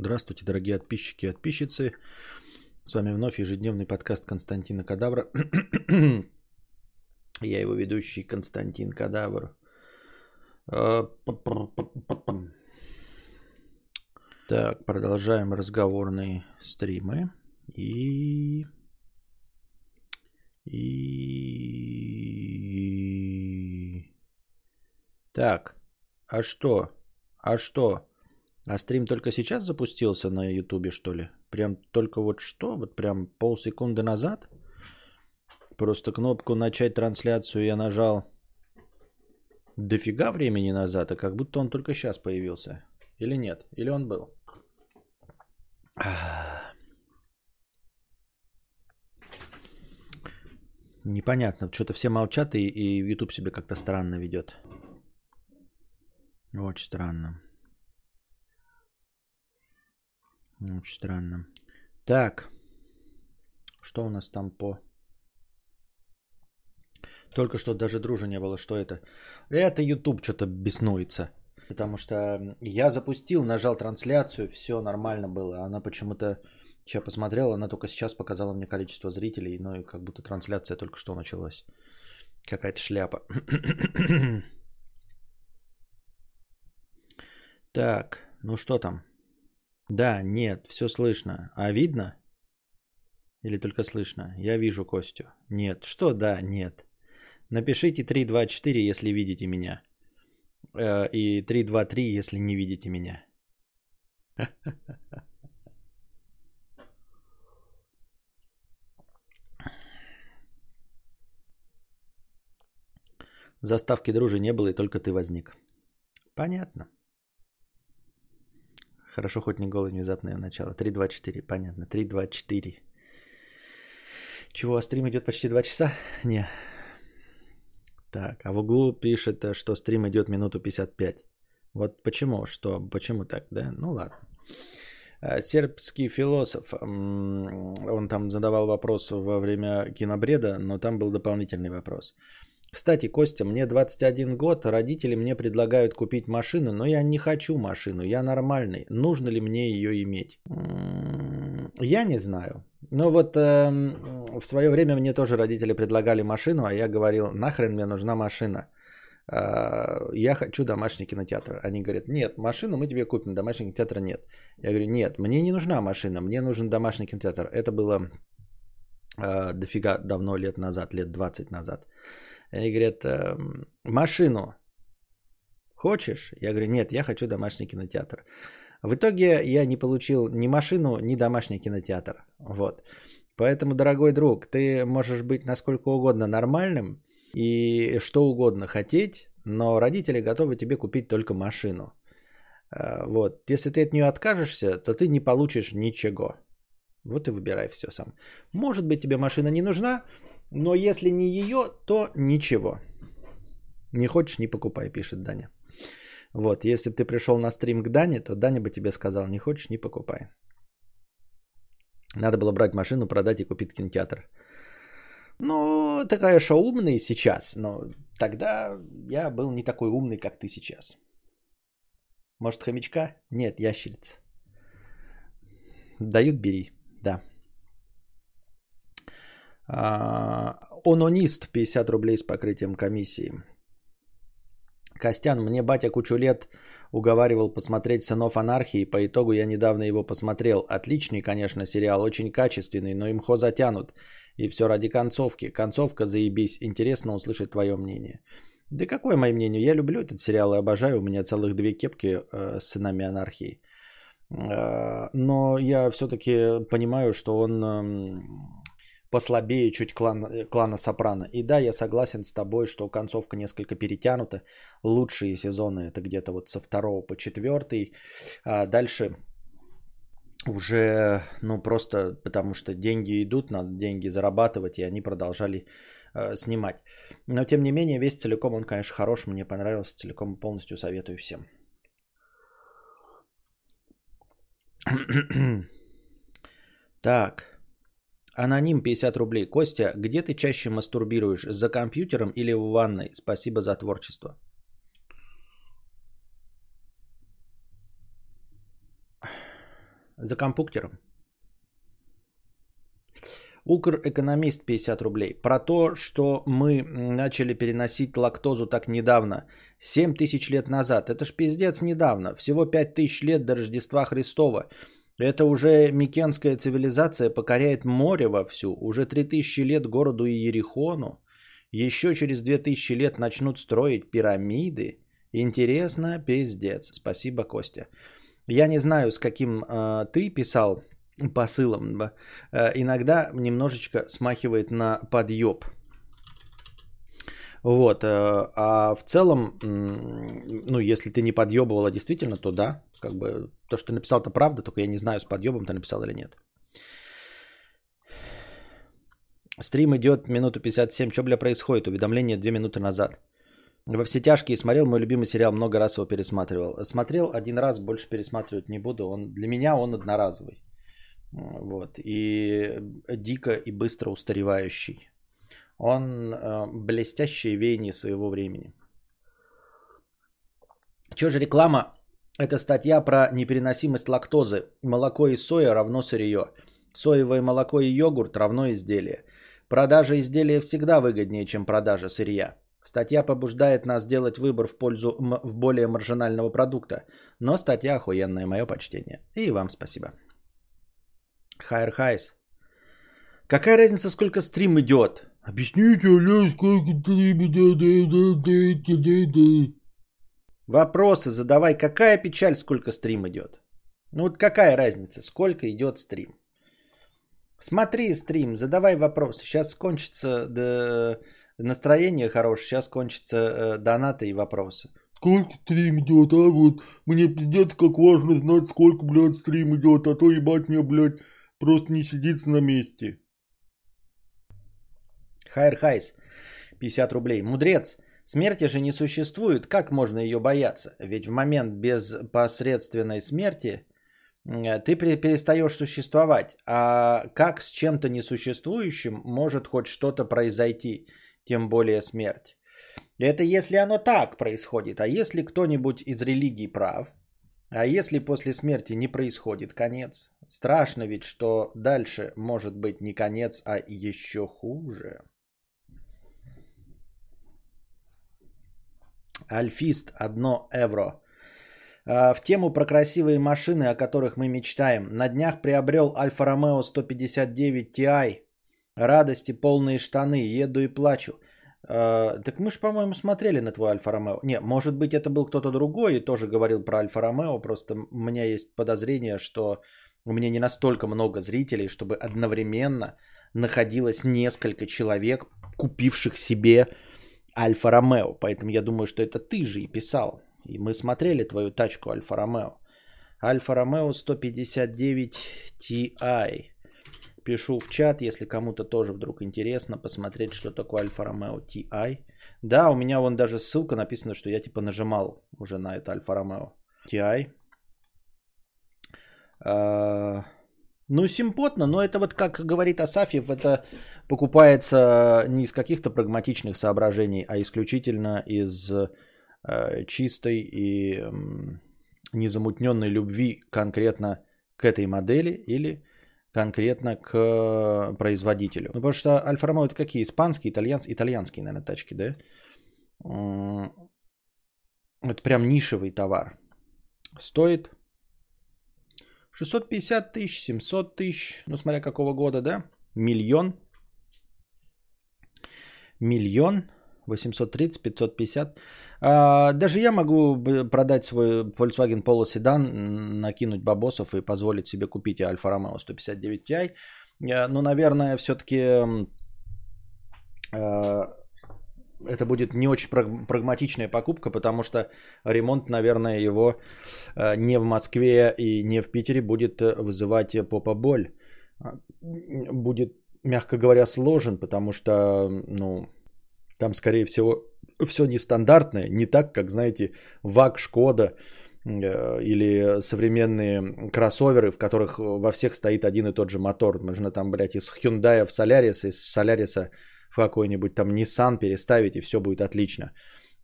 Здравствуйте, дорогие подписчики и подписчицы. С вами вновь ежедневный подкаст Константина Кадавра. Я его ведущий Константин Кадавр. А, так, продолжаем разговорные стримы. И... И... Так, а что? А что? А стрим только сейчас запустился на Ютубе, что ли? Прям только вот что? Вот прям полсекунды назад? Просто кнопку «Начать трансляцию» я нажал дофига времени назад, а как будто он только сейчас появился. Или нет? Или он был? Непонятно. Что-то все молчат, и, и YouTube себя как-то странно ведет. Очень странно. Очень странно. Так. Что у нас там по... Только что даже дружи не было. Что это? Это YouTube что-то беснуется. Потому что я запустил, нажал трансляцию, все нормально было. Она почему-то, сейчас посмотрела, она только сейчас показала мне количество зрителей, ну и как будто трансляция только что началась. Какая-то шляпа. так, ну что там? Да, нет, все слышно. А видно? Или только слышно? Я вижу Костю. Нет. Что да, нет? Напишите 324, если видите меня. Э, и 323, если не видите меня. Заставки дружи не было, и только ты возник. Понятно. Хорошо, хоть не голый внезапное начало. 3-2-4, понятно. 3-2-4. Чего, а стрим идет почти 2 часа? Не. Так, а в углу пишет, что стрим идет минуту 55. Вот почему, что, почему так, да? Ну ладно. А, сербский философ, он там задавал вопрос во время кинобреда, но там был дополнительный вопрос. Кстати, Костя, мне 21 год, родители мне предлагают купить машину, но я не хочу машину, я нормальный. Нужно ли мне ее иметь? Я не знаю. Но вот э, в свое время мне тоже родители предлагали машину, а я говорил, нахрен мне нужна машина. Э, я хочу домашний кинотеатр. Они говорят, нет, машину мы тебе купим, домашнего кинотеатра нет. Я говорю, нет, мне не нужна машина, мне нужен домашний кинотеатр. Это было э, дофига давно, лет назад, лет 20 назад. Они говорят, эм, машину хочешь? Я говорю, нет, я хочу домашний кинотеатр. В итоге я не получил ни машину, ни домашний кинотеатр. Вот. Поэтому, дорогой друг, ты можешь быть насколько угодно нормальным и что угодно хотеть, но родители готовы тебе купить только машину. Э, вот. Если ты от нее откажешься, то ты не получишь ничего. Вот и выбирай все сам. Может быть, тебе машина не нужна, но если не ее, то ничего. Не хочешь, не покупай, пишет Даня. Вот, если бы ты пришел на стрим к Дане, то Даня бы тебе сказал, не хочешь, не покупай. Надо было брать машину, продать и купить кинотеатр. Ну, ты, конечно, умный сейчас, но тогда я был не такой умный, как ты сейчас. Может, хомячка? Нет, ящерица. Дают, бери, да. А, ононист 50 рублей с покрытием комиссии. Костян, мне батя кучу лет уговаривал посмотреть «Сынов анархии», по итогу я недавно его посмотрел. Отличный, конечно, сериал, очень качественный, но имхо затянут. И все ради концовки. Концовка заебись, интересно услышать твое мнение. Да какое мое мнение? Я люблю этот сериал и обожаю. У меня целых две кепки э, с «Сынами анархии». Э, но я все-таки понимаю, что он... Э, послабее чуть клан, э, клана Сопрано. И да, я согласен с тобой, что концовка несколько перетянута. Лучшие сезоны это где-то вот со второго по четвертый. А дальше уже, ну просто потому что деньги идут, надо деньги зарабатывать, и они продолжали э, снимать. Но тем не менее, весь целиком он, конечно, хорош, мне понравился, целиком полностью советую всем. так. Аноним 50 рублей. Костя, где ты чаще мастурбируешь? За компьютером или в ванной? Спасибо за творчество. За компуктером. Укр-экономист 50 рублей. Про то, что мы начали переносить лактозу так недавно. 7 тысяч лет назад. Это ж пиздец недавно. Всего 5 тысяч лет до Рождества Христова. Это уже микенская цивилизация покоряет море вовсю. Уже 3000 лет городу Иерихону. Еще через 2000 лет начнут строить пирамиды. Интересно, пиздец. Спасибо, Костя. Я не знаю, с каким э, ты писал посылом. Э, иногда немножечко смахивает на подъеб. Вот, э, а в целом, ну, если ты не подъебывала действительно, то да, как бы то, что ты написал, это правда, только я не знаю, с подъебом ты написал или нет. Стрим идет минуту 57. Что, бля, происходит? Уведомление две минуты назад. Во все тяжкие смотрел мой любимый сериал, много раз его пересматривал. Смотрел один раз, больше пересматривать не буду. Он, для меня он одноразовый. Вот. И дико и быстро устаревающий. Он э, блестящее веяние своего времени. Что же реклама? Это статья про непереносимость лактозы. Молоко и соя равно сырье. Соевое молоко и йогурт равно изделие. Продажа изделия всегда выгоднее, чем продажа сырья. Статья побуждает нас делать выбор в пользу в более маржинального продукта. Но статья охуенная, мое почтение. И вам спасибо. Хайр Хайс. Какая разница, сколько стрим идет? Объясните, сколько стрим идет? Вопросы задавай. Какая печаль, сколько стрим идет? Ну вот какая разница, сколько идет стрим? Смотри стрим, задавай вопросы. Сейчас кончится да, настроение хорошее, сейчас кончится э, донаты и вопросы. Сколько стрим идет, а вот мне пиздец как важно знать, сколько, блядь, стрим идет, а то ебать мне, блядь, Просто не сидится на месте. Хайр Хайс, 50 рублей. Мудрец, смерти же не существует, как можно ее бояться? Ведь в момент безпосредственной смерти ты перестаешь существовать. А как с чем-то несуществующим может хоть что-то произойти, тем более смерть? Это если оно так происходит. А если кто-нибудь из религий прав, а если после смерти не происходит конец? Страшно ведь, что дальше может быть не конец, а еще хуже. Альфист 1 евро. А, в тему про красивые машины, о которых мы мечтаем. На днях приобрел Альфа Ромео 159 Ti. Радости полные штаны. Еду и плачу. Uh, так мы же, по-моему, смотрели на твой Альфа Ромео. Не, может быть, это был кто-то другой и тоже говорил про Альфа Ромео. Просто у меня есть подозрение, что у меня не настолько много зрителей, чтобы одновременно находилось несколько человек, купивших себе Альфа Ромео. Поэтому я думаю, что это ты же и писал. И мы смотрели твою тачку Альфа Ромео. Альфа Ромео 159 Ti. Пишу в чат, если кому-то тоже вдруг интересно посмотреть, что такое Альфа Ромео Ti. Да, у меня вон даже ссылка написана, что я типа нажимал уже на это Альфа Ромео Ti. А, ну, симпотно, но это вот, как говорит Асафьев, это покупается не из каких-то прагматичных соображений, а исключительно из э, чистой и э, незамутненной любви конкретно к этой модели или конкретно к производителю. Ну, потому что Альфа Ромео это какие? Испанские, итальянские, итальянские, наверное, тачки, да? Это прям нишевый товар. Стоит 650 тысяч, 700 тысяч, ну смотря какого года, да? Миллион. Миллион. 830, 550. А, даже я могу продать свой Volkswagen Polo Sedan, накинуть бабосов и позволить себе купить Alfa Romeo 159 Ti. Но, наверное, все-таки это будет не очень прагматичная покупка, потому что ремонт, наверное, его э, не в Москве и не в Питере будет э, вызывать попа боль. А, будет, мягко говоря, сложен, потому что, ну, там, скорее всего, все нестандартное, не так, как, знаете, ВАК, Шкода э, или современные кроссоверы, в которых во всех стоит один и тот же мотор. Можно там, блядь, из Hyundai в Solaris, из Solaris в какой-нибудь там Nissan переставить, и все будет отлично.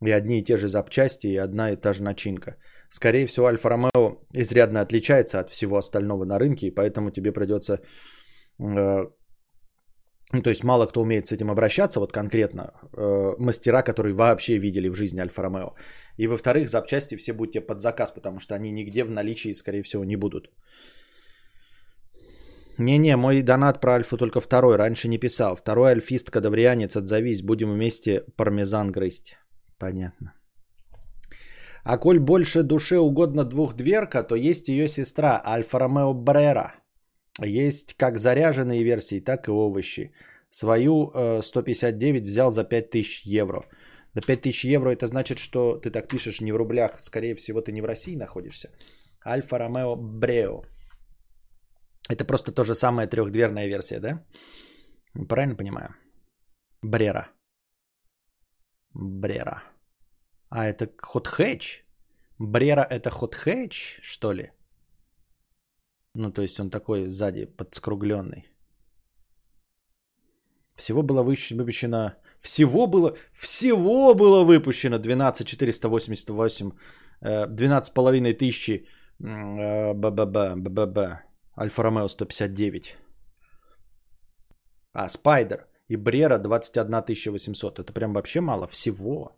И одни и те же запчасти, и одна и та же начинка. скорее всего, Альфа-Ромео изрядно отличается от всего остального на рынке, и поэтому тебе придется... Э, ну, то есть мало кто умеет с этим обращаться, вот конкретно э, мастера, которые вообще видели в жизни Альфа-Ромео. И во-вторых, запчасти все будете под заказ, потому что они нигде в наличии, скорее всего, не будут. Не-не, мой донат про Альфу только второй, раньше не писал. Второй альфист, кадаврианец, отзовись, будем вместе пармезан грызть. Понятно. А коль больше душе угодно двухдверка, то есть ее сестра Альфа Ромео Брера. Есть как заряженные версии, так и овощи. Свою э, 159 взял за 5000 евро. За 5000 евро это значит, что ты так пишешь не в рублях. Скорее всего, ты не в России находишься. Альфа Ромео Брео. Это просто то же самое трехдверная версия, да? Правильно понимаю? Брера. Брера. А это хот хэтч? Брера это хот хэтч, что ли? Ну, то есть он такой сзади подскругленный. Всего было выпущено... Всего было... Всего было выпущено 12 488... 12 половиной тысячи... БББ, БББ. Альфа Ромео 159. А, Спайдер и Брера 21 800. Это прям вообще мало всего.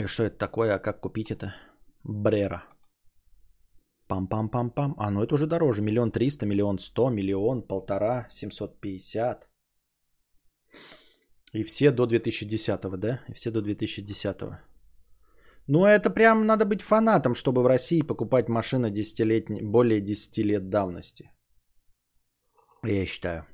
И что это такое, а как купить это? Брера. Пам-пам-пам-пам. А, ну это уже дороже. Миллион триста, миллион сто, миллион, полтора, семьсот пятьдесят. И все до 2010, да? И все до 2010. Ну, это прям надо быть фанатом, чтобы в России покупать машины 10 более 10 лет давности. Я считаю.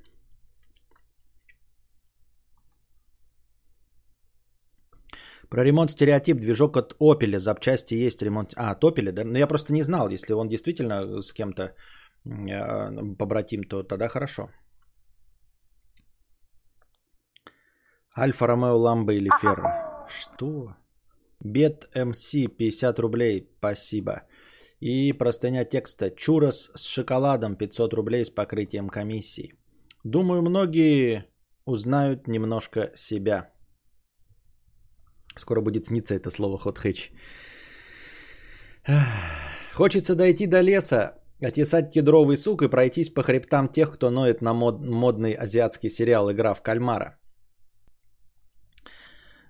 Про ремонт стереотип, движок от Opel, запчасти есть ремонт. А, от Opel, да? Но ну, я просто не знал, если он действительно с кем-то э, побратим, то тогда хорошо. Альфа Ромео Ламбо или Ферро. Что? Бет МС 50 рублей, спасибо. И простыня текста Чурос с шоколадом 500 рублей с покрытием комиссии. Думаю, многие узнают немножко себя. Скоро будет сниться это слово хот хэч. Хочется дойти до леса, отесать кедровый сук и пройтись по хребтам тех, кто ноет на мод, модный азиатский сериал «Игра в кальмара».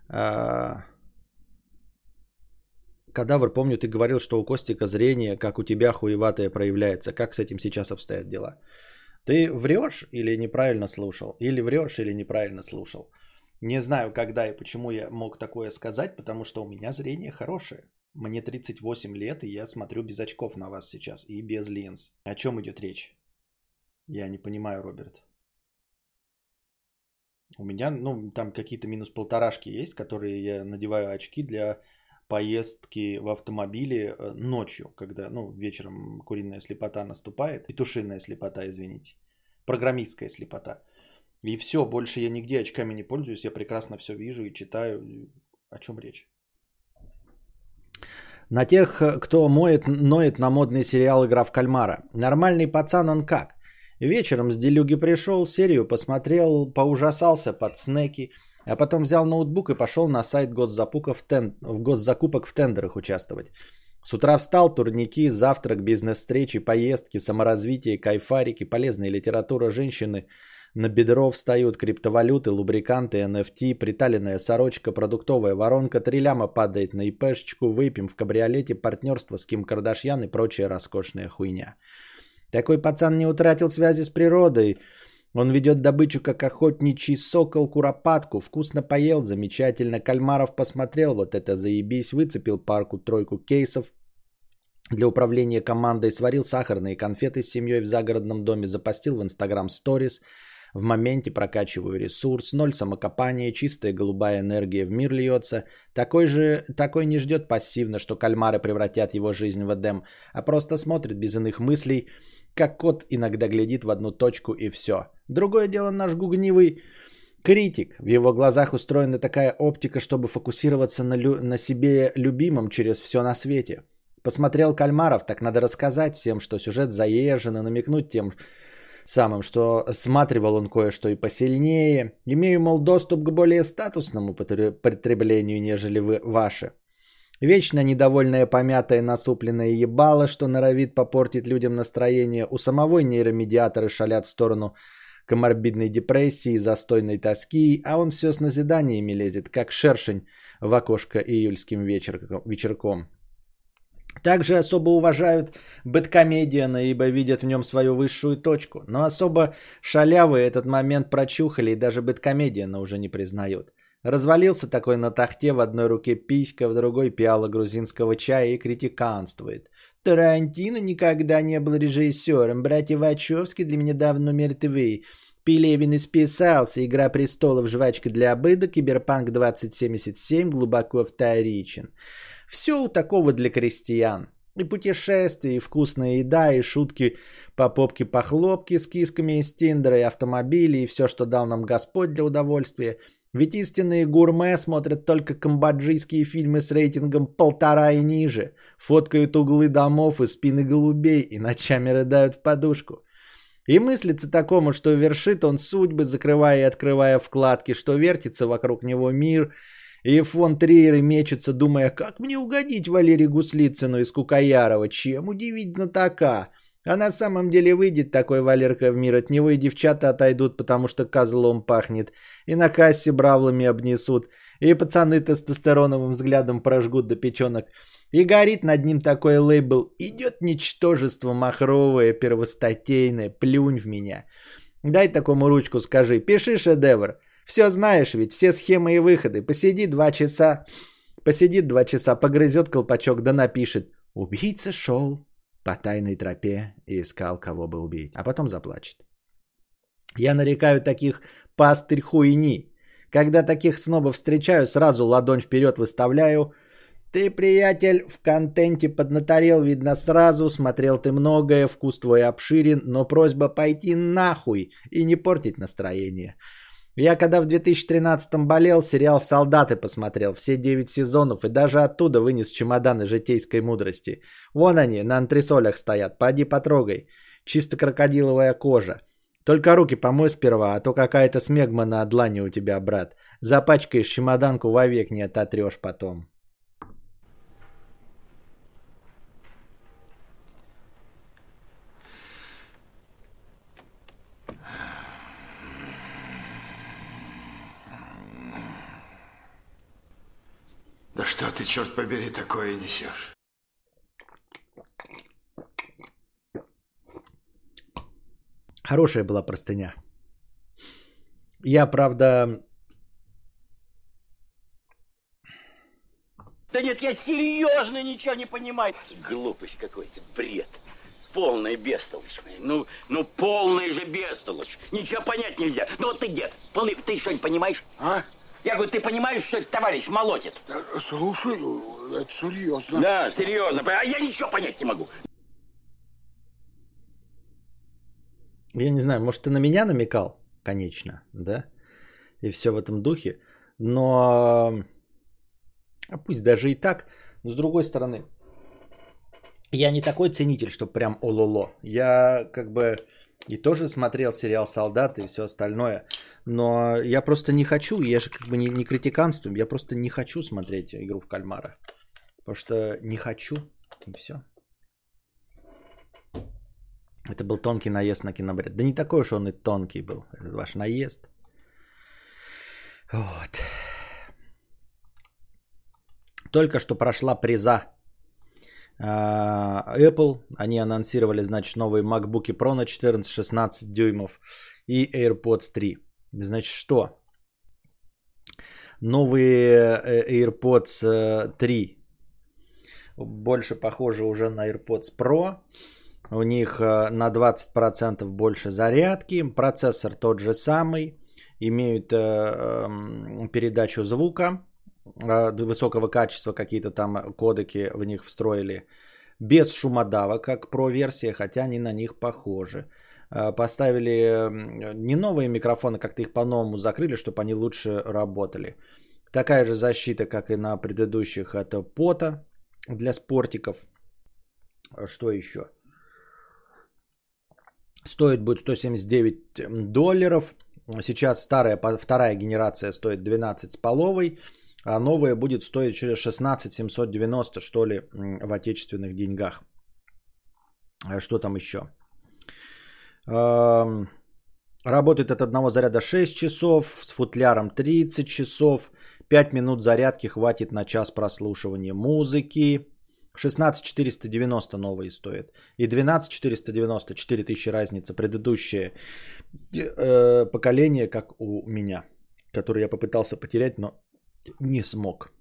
А, Кадавр, помню, ты говорил, что у Костика зрение, как у тебя, хуеватое проявляется. Как с этим сейчас обстоят дела? Ты врешь или неправильно слушал? Или врешь, или неправильно слушал? Не знаю, когда и почему я мог такое сказать, потому что у меня зрение хорошее. Мне 38 лет, и я смотрю без очков на вас сейчас и без линз. О чем идет речь? Я не понимаю, Роберт. У меня, ну, там какие-то минус полторашки есть, которые я надеваю очки для поездки в автомобиле э, ночью, когда, ну, вечером куриная слепота наступает, петушиная слепота, извините, программистская слепота. И все, больше я нигде очками не пользуюсь, я прекрасно все вижу и читаю. О чем речь? На тех, кто моет, ноет на модный сериал «Игра в кальмара». Нормальный пацан он как? Вечером с делюги пришел, серию посмотрел, поужасался под снеки, а потом взял ноутбук и пошел на сайт госзакупок в, тен... в госзакупок в тендерах участвовать. С утра встал, турники, завтрак, бизнес-встречи, поездки, саморазвитие, кайфарики, полезная литература, женщины на бедро встают, криптовалюты, лубриканты, NFT, приталенная сорочка, продуктовая воронка, три ляма падает на ИПшечку, выпьем в кабриолете, партнерство с Ким Кардашьян и прочая роскошная хуйня. Такой пацан не утратил связи с природой, он ведет добычу, как охотничий сокол, куропатку. Вкусно поел, замечательно. Кальмаров посмотрел, вот это заебись. Выцепил парку-тройку кейсов для управления командой. Сварил сахарные конфеты с семьей в загородном доме. Запостил в Инстаграм сторис. В моменте прокачиваю ресурс, ноль самокопания, чистая голубая энергия в мир льется. Такой же, такой не ждет пассивно, что кальмары превратят его жизнь в Эдем, а просто смотрит без иных мыслей, как кот иногда глядит в одну точку и все. Другое дело наш гугнивый критик. В его глазах устроена такая оптика, чтобы фокусироваться на, лю- на себе любимом через все на свете. Посмотрел Кальмаров, так надо рассказать всем, что сюжет заезжен и намекнуть тем самым, что сматривал он кое-что и посильнее. Имею, мол, доступ к более статусному потреблению, нежели вы, ваше. Вечно недовольное помятое насупленное ебало, что норовит попортить людям настроение. У самого нейромедиаторы шалят в сторону коморбидной депрессии, застойной тоски, а он все с назиданиями лезет, как шершень в окошко июльским вечер, вечерком. Также особо уважают бэткомедиана, ибо видят в нем свою высшую точку. Но особо шалявые этот момент прочухали и даже бэткомедиана уже не признают. Развалился такой на тахте, в одной руке писька, в другой пиала грузинского чая и критиканствует. Тарантино никогда не был режиссером, братья Вачовски для меня давно мертвы. Пелевин исписался, Игра престолов, жвачка для обыда, Киберпанк 2077 глубоко вторичен. Все у такого для крестьян. И путешествия, и вкусная еда, и шутки по попке похлопки с кисками из Тиндера, и автомобили, и все, что дал нам Господь для удовольствия. Ведь истинные гурме смотрят только камбоджийские фильмы с рейтингом полтора и ниже, фоткают углы домов и спины голубей и ночами рыдают в подушку. И мыслится такому, что вершит он судьбы, закрывая и открывая вкладки, что вертится вокруг него мир – и фон Триеры мечутся, думая, как мне угодить Валерию Гуслицыну из Кукаярова, чем удивить знатока. А на самом деле выйдет такой Валерка в мир от него, и девчата отойдут, потому что козлом пахнет. И на кассе бравлами обнесут. И пацаны тестостероновым взглядом прожгут до печенок. И горит над ним такой лейбл. Идет ничтожество махровое, первостатейное, плюнь в меня. Дай такому ручку, скажи, пиши шедевр. Все знаешь ведь, все схемы и выходы. Посиди два часа, посидит два часа, погрызет колпачок, да напишет. Убийца шел по тайной тропе и искал, кого бы убить. А потом заплачет. Я нарекаю таких пастырь хуйни. Когда таких снобов встречаю, сразу ладонь вперед выставляю. Ты, приятель, в контенте поднаторел, видно сразу, смотрел ты многое, вкус твой обширен, но просьба пойти нахуй и не портить настроение. Я когда в 2013-м болел, сериал «Солдаты» посмотрел, все 9 сезонов, и даже оттуда вынес чемоданы житейской мудрости. Вон они, на антресолях стоят, поди потрогай. Чисто крокодиловая кожа. Только руки помой сперва, а то какая-то смегма на длани у тебя, брат. Запачкаешь чемоданку, вовек не ототрешь потом. Да что ты, черт побери, такое несешь? Хорошая была простыня. Я, правда... Да нет, я серьезно ничего не понимаю. Глупость какой-то, бред. Полная бестолочь. Ну, ну полная же бестолочь. Ничего понять нельзя. Ну вот ты дед, полный, ты что-нибудь понимаешь? А? Я говорю, ты понимаешь, что этот товарищ молотит? Слушай, это серьезно. Да, серьезно. А я ничего понять не могу. Я не знаю, может, ты на меня намекал, конечно, да? И все в этом духе. Но, а пусть даже и так, но с другой стороны, я не такой ценитель, что прям ололо. Я как бы и тоже смотрел сериал «Солдат» и все остальное. Но я просто не хочу, я же как бы не, не критиканствую, я просто не хочу смотреть игру в кальмара. Потому что не хочу, и все. Это был тонкий наезд на кинобред. Да не такой уж он и тонкий был, этот ваш наезд. Вот. Только что прошла приза а, Apple, они анонсировали, значит, новые MacBook Pro на 14-16 дюймов и AirPods 3. Значит, что? Новые э, AirPods 3 э, больше похожи уже на AirPods Pro. У них э, на 20% больше зарядки. Процессор тот же самый. Имеют эм, передачу звука высокого качества, какие-то там кодеки в них встроили, без шумодава, как про версия, хотя они на них похожи. А, поставили не новые микрофоны, как-то их по-новому закрыли, чтобы они лучше работали. Такая же защита, как и на предыдущих, это пота для спортиков. Что еще? Стоит будет 179 долларов. Сейчас старая, вторая генерация стоит 12 с половой А новое будет стоить через 16 790, что ли, в отечественных деньгах. А что там еще? Работает от одного заряда 6 часов, с футляром 30 часов, 5 минут зарядки хватит на час прослушивания музыки. 16 490 новые стоят. И 12 490, 4000 разница. Предыдущее э, поколение, как у меня, которое я попытался потерять, но не смог.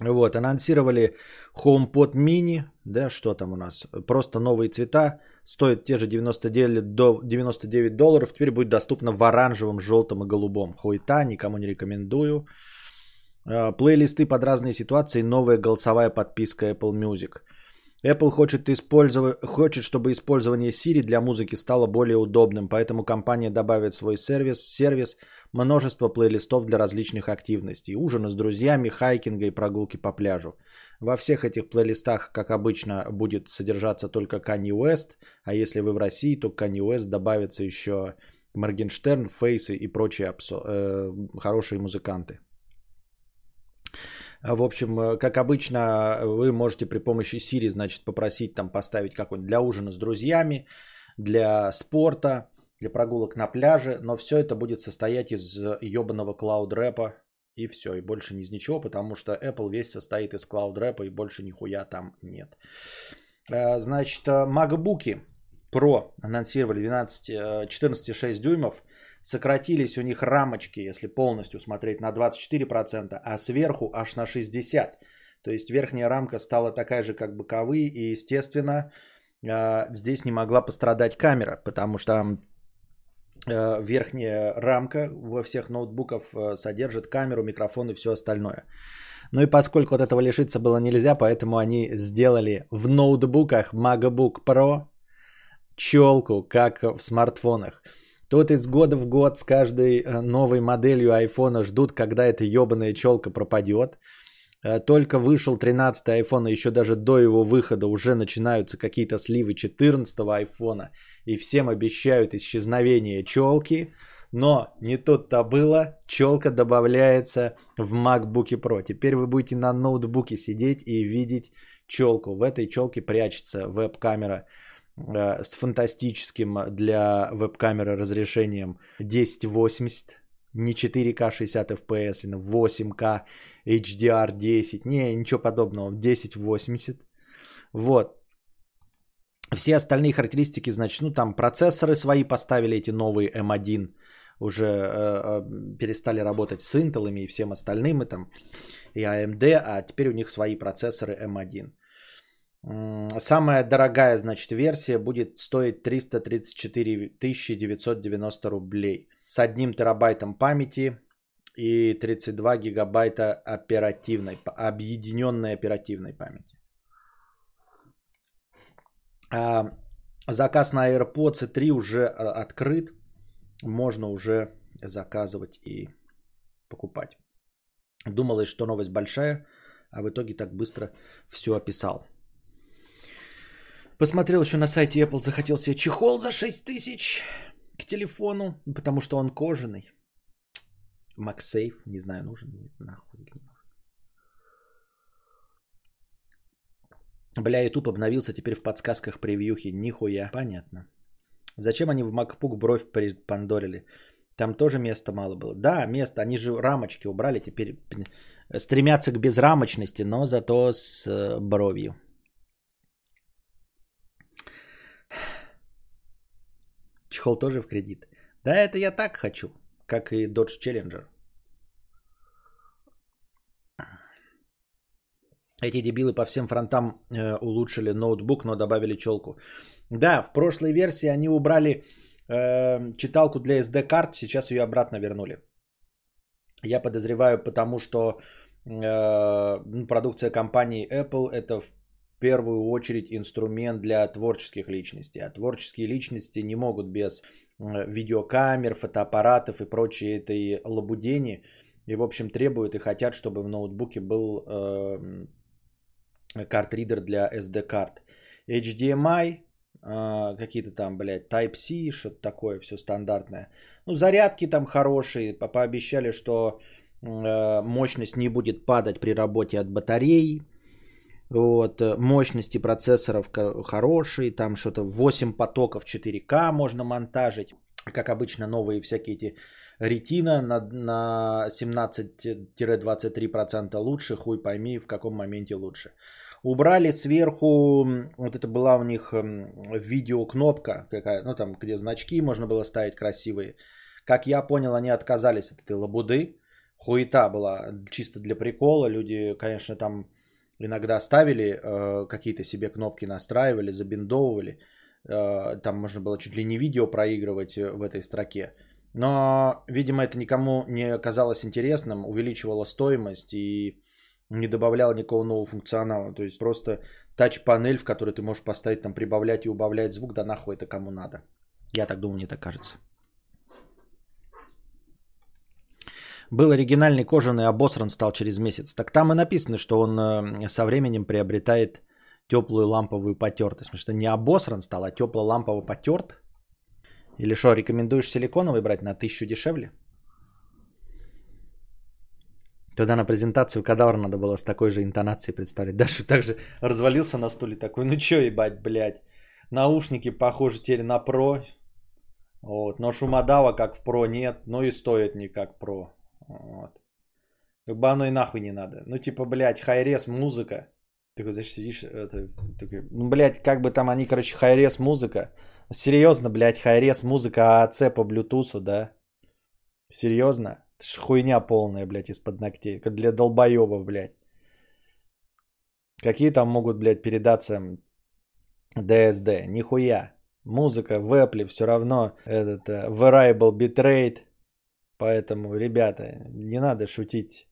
Вот, анонсировали HomePod mini, да, что там у нас, просто новые цвета, стоит те же 99, до 99 долларов, теперь будет доступно в оранжевом, желтом и голубом. Хуйта, никому не рекомендую. А, плейлисты под разные ситуации, новая голосовая подписка Apple Music. Apple хочет, использовать, хочет, чтобы использование Siri для музыки стало более удобным, поэтому компания добавит свой сервис, сервис множество плейлистов для различных активностей. Ужины с друзьями, хайкинга и прогулки по пляжу. Во всех этих плейлистах, как обычно, будет содержаться только Kanye West, а если вы в России, то Kanye West добавится еще Моргенштерн, Фейсы и прочие абсо, э, хорошие музыканты. В общем, э, как обычно, вы можете при помощи Siri, значит, попросить там поставить какой-нибудь для ужина с друзьями, для спорта, для прогулок на пляже, но все это будет состоять из ебаного клауд рэпа и все, и больше из ничего, потому что Apple весь состоит из клауд рэпа и больше нихуя там нет. Э, значит, э, MacBook Pro анонсировали 12, 14,6 дюймов, сократились у них рамочки, если полностью смотреть, на 24%, а сверху аж на 60%. То есть верхняя рамка стала такая же, как боковые, и, естественно, э, здесь не могла пострадать камера, потому что Э, верхняя рамка во всех ноутбуков э, содержит камеру, микрофон и все остальное. Ну и поскольку от этого лишиться было нельзя, поэтому они сделали в ноутбуках MacBook Pro челку, как в смартфонах. Тут из года в год с каждой э, новой моделью айфона ждут, когда эта ебаная челка пропадет. Только вышел 13 iPhone, еще даже до его выхода уже начинаются какие-то сливы 14 айфона и всем обещают исчезновение челки, но не тут-то было, челка добавляется в MacBook Pro. Теперь вы будете на ноутбуке сидеть и видеть челку. В этой челке прячется веб-камера э, с фантастическим для веб-камеры разрешением 1080, не 4К 60 FPS, а 8К HDR10, не, ничего подобного, 1080. Вот, все остальные характеристики, значит, ну там процессоры свои поставили, эти новые M1, уже э, э, перестали работать с Intel и всем остальным, и там и AMD, а теперь у них свои процессоры M1. Самая дорогая, значит, версия будет стоить 334 990 рублей с одним терабайтом памяти и 32 гигабайта оперативной, объединенной оперативной памяти. А, заказ на AirPods 3 уже а, открыт. Можно уже заказывать и покупать. Думалось, что новость большая, а в итоге так быстро все описал. Посмотрел еще на сайте Apple, захотел себе чехол за 6 тысяч к телефону, потому что он кожаный. MagSafe, не знаю, нужен, нахуй. Бля, YouTube обновился теперь в подсказках превьюхи. Нихуя. Понятно. Зачем они в MacBook бровь припандорили? Там тоже места мало было. Да, место. Они же рамочки убрали. Теперь стремятся к безрамочности, но зато с э, бровью. Чехол тоже в кредит. Да, это я так хочу, как и Dodge Challenger. Эти дебилы по всем фронтам э, улучшили ноутбук, но добавили челку. Да, в прошлой версии они убрали э, читалку для SD карт, сейчас ее обратно вернули. Я подозреваю, потому что э, продукция компании Apple это в первую очередь инструмент для творческих личностей. А творческие личности не могут без э, видеокамер, фотоаппаратов и прочей этой лабудени. И, в общем, требуют и хотят, чтобы в ноутбуке был э, карт-ридер для SD карт. HDMI, а, какие-то там, блядь, Type-C, что-то такое, все стандартное. Ну, зарядки там хорошие, пообещали, что э, мощность не будет падать при работе от батареи. Вот, э, мощности процессоров хорошие, там что-то 8 потоков 4К можно монтажить. Как обычно, новые всякие эти ретина на, на 17-23% лучше, хуй пойми в каком моменте лучше. Убрали сверху, вот это была у них м, видеокнопка, какая, ну там, где значки можно было ставить красивые. Как я понял, они отказались от этой лабуды. Хуета была чисто для прикола. Люди, конечно, там иногда ставили э, какие-то себе кнопки, настраивали, забиндовывали. Э, там можно было чуть ли не видео проигрывать э, в этой строке. Но, видимо, это никому не оказалось интересным, увеличивало стоимость и не добавляло никакого нового функционала. То есть просто тач-панель, в которой ты можешь поставить, там, прибавлять и убавлять звук, да нахуй это кому надо. Я так думаю, мне так кажется. Был оригинальный кожаный, обосран стал через месяц. Так там и написано, что он э, со временем приобретает теплую ламповую потертость. Потому что не обосран стал, а тепло лампово потерт. Или что, рекомендуешь силиконовый брать на тысячу дешевле? Тогда на презентацию кадавра надо было с такой же интонацией представить. Даша также развалился на стуле такой, ну чё ебать, блядь. Наушники похожи теперь на про. Вот. Но шумодава как в про нет, но и стоит не как про. Вот. Как бы оно и нахуй не надо. Ну типа, блядь, хайрес, музыка. Ты вот значит, сидишь, это, такой, ну, блядь, как бы там они, короче, хайрес, музыка. Серьезно, блядь, хайрес, музыка ААЦ по блютусу, да? Серьезно? Это ж хуйня полная, блядь, из-под ногтей. Как для долбоебов, блядь. Какие там могут, блядь, передаться DSD? Нихуя. Музыка в Apple все равно этот uh, variable bitrate. Поэтому, ребята, не надо шутить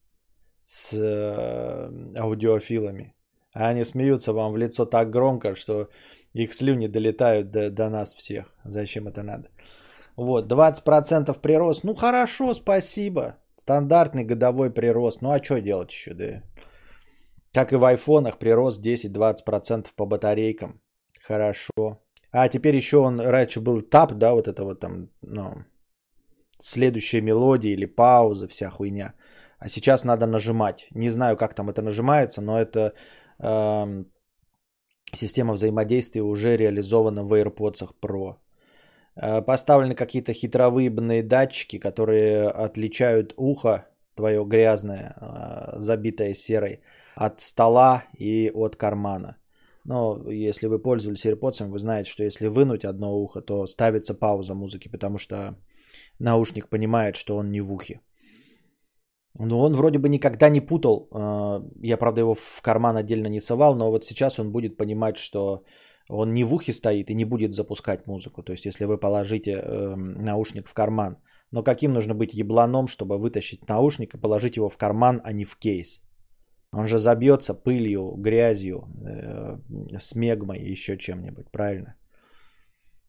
с э, аудиофилами. А они смеются вам в лицо так громко, что их слюни долетают до, до нас всех. Зачем это надо? Вот, 20% прирост. Ну, хорошо, спасибо. Стандартный годовой прирост. Ну, а что делать еще, да? Как и в айфонах, прирост 10-20% по батарейкам. Хорошо. А теперь еще он раньше был тап, да, вот это вот там, ну, следующая мелодия или пауза, вся хуйня. А сейчас надо нажимать. Не знаю, как там это нажимается, но это эм, система взаимодействия уже реализована в AirPods Pro. Э, поставлены какие-то хитровыебанные датчики, которые отличают ухо твое грязное, э, забитое серой, от стола и от кармана. Но если вы пользовались AirPods, вы знаете, что если вынуть одно ухо, то ставится пауза музыки, потому что наушник понимает, что он не в ухе. Но он вроде бы никогда не путал. э, Я, правда, его в карман отдельно не совал, но вот сейчас он будет понимать, что он не в ухе стоит и не будет запускать музыку. То есть, если вы положите э, наушник в карман. Но каким нужно быть ебланом, чтобы вытащить наушник и положить его в карман, а не в кейс? Он же забьется пылью, грязью, э, смегмой и еще чем-нибудь, правильно?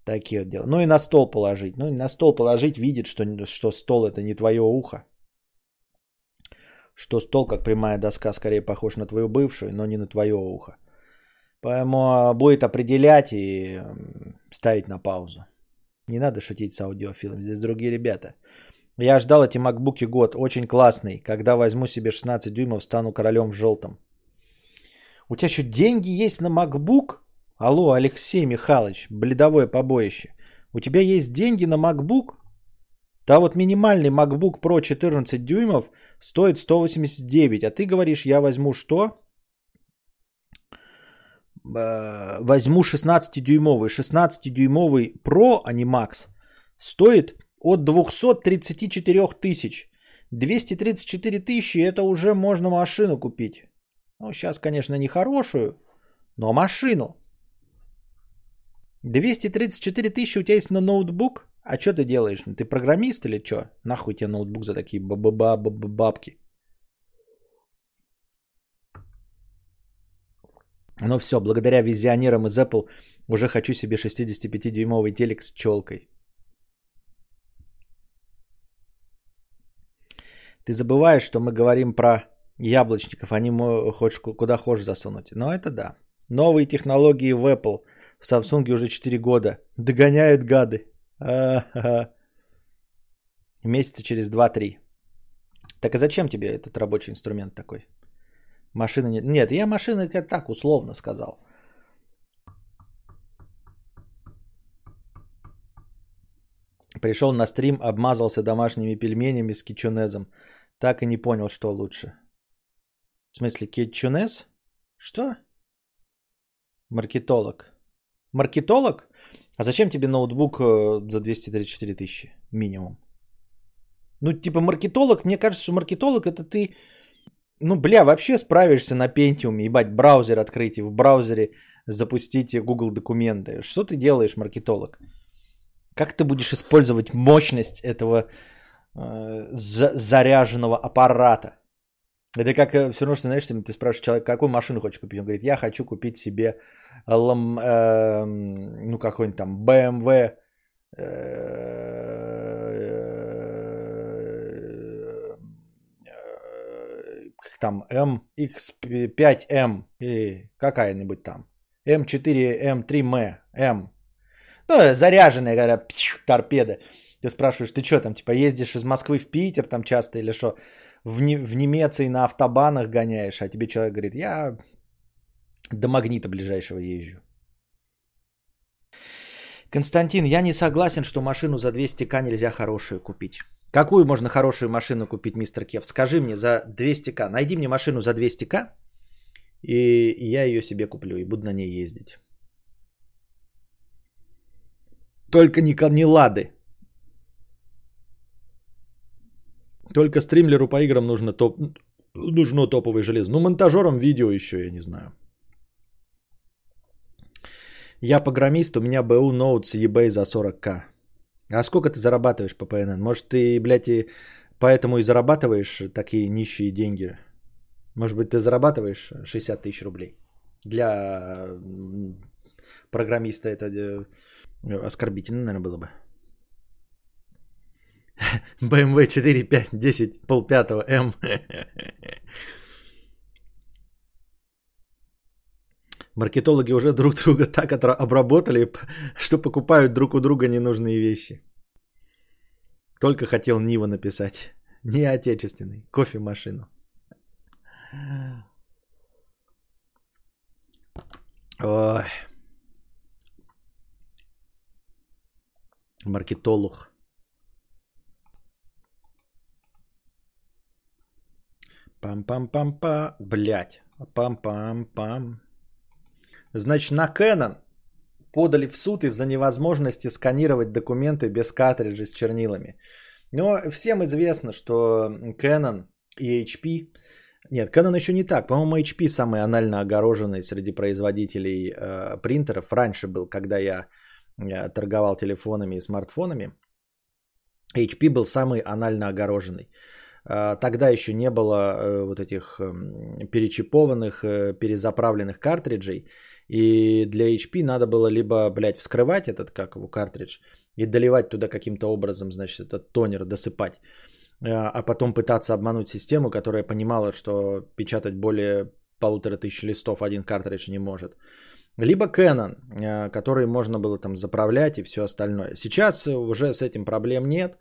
Такие вот дела. Ну и на стол положить. Ну и на стол положить, видит, что, что стол это не твое ухо. Что стол, как прямая доска, скорее похож на твою бывшую, но не на твое ухо. Поэтому будет определять и ставить на паузу. Не надо шутить с аудиофилом, здесь другие ребята. Я ждал эти макбуки год, очень классный. Когда возьму себе 16 дюймов, стану королем в желтом. У тебя что, деньги есть на MacBook? Алло, Алексей Михайлович, бледовое побоище. У тебя есть деньги на MacBook? Да вот минимальный MacBook Pro 14 дюймов стоит 189, а ты говоришь, я возьму что? Возьму 16-дюймовый. 16-дюймовый Pro, а не Max, стоит от 234 тысяч. 234 тысячи это уже можно машину купить. Ну, сейчас, конечно, не хорошую, но машину. 234 тысячи у тебя есть на ноутбук? А что ты делаешь? Ты программист или что? Нахуй тебе ноутбук за такие бабки? Ну все, благодаря визионерам из Apple уже хочу себе 65-дюймовый телек с челкой. Ты забываешь, что мы говорим про яблочников, они хочешь куда хочешь засунуть. Но это да. Новые технологии в Apple, в Samsung уже 4 года. Догоняют гады. А-ха-ха. Месяца через 2-3. Так а зачем тебе этот рабочий инструмент такой? Машины нет. Нет, я машины как так условно сказал. Пришел на стрим, обмазался домашними пельменями с кетчунезом. Так и не понял, что лучше. В смысле, кетчунез? Что? Маркетолог. Маркетолог? А зачем тебе ноутбук э, за 234 тысячи минимум? Ну, типа маркетолог, мне кажется, что маркетолог это ты, ну, бля, вообще справишься на Pentium, ебать, браузер открыть и в браузере запустите Google документы. Что ты делаешь, маркетолог? Как ты будешь использовать мощность этого э, за- заряженного аппарата? Это как э, все равно, что, знаешь, ты спрашиваешь человека, какую машину хочешь купить? Он говорит, я хочу купить себе лам, э, ну, какой-нибудь там BMW как там MX5M или какая-нибудь там. М4, М3М, М. Ну, заряженная, когда торпеда. Ты спрашиваешь, ты что там, типа, ездишь из Москвы в Питер там часто или что? В, не, в Немеции на автобанах гоняешь, а тебе человек говорит, я до магнита ближайшего езжу. Константин, я не согласен, что машину за 200к нельзя хорошую купить. Какую можно хорошую машину купить, мистер Кев? Скажи мне за 200к. Найди мне машину за 200к, и я ее себе куплю и буду на ней ездить. Только не, не лады. Только стримлеру по играм нужно, топ, нужно топовое железо. Ну, монтажерам видео еще, я не знаю. Я программист, у меня БУ ноут с eBay за 40к. А сколько ты зарабатываешь по ПНН? Может, ты, блядь, и поэтому и зарабатываешь такие нищие деньги? Может быть, ты зарабатываешь 60 тысяч рублей? Для программиста это э, оскорбительно, наверное, было бы. BMW 4, 5, 10, полпятого М. Маркетологи уже друг друга так обработали, что покупают друг у друга ненужные вещи. Только хотел Нива написать. Не отечественный. Кофемашину. Ой. Маркетолог. Пам-пам-пам-па. Блять. Пам-пам-пам. Значит, на Canon подали в суд из-за невозможности сканировать документы без картриджа с чернилами. Но всем известно, что Canon и HP... Нет, Canon еще не так. По-моему, HP самый анально огороженный среди производителей э, принтеров. Раньше был, когда я э, торговал телефонами и смартфонами. HP был самый анально огороженный. Э, тогда еще не было э, вот этих э, перечипованных, э, перезаправленных картриджей. И для HP надо было либо, блядь, вскрывать этот, как его, картридж, и доливать туда каким-то образом, значит, этот тонер досыпать, э, а потом пытаться обмануть систему, которая понимала, что печатать более полутора тысяч листов один картридж не может. Либо Canon, э, который можно было там заправлять и все остальное. Сейчас уже с этим проблем нет.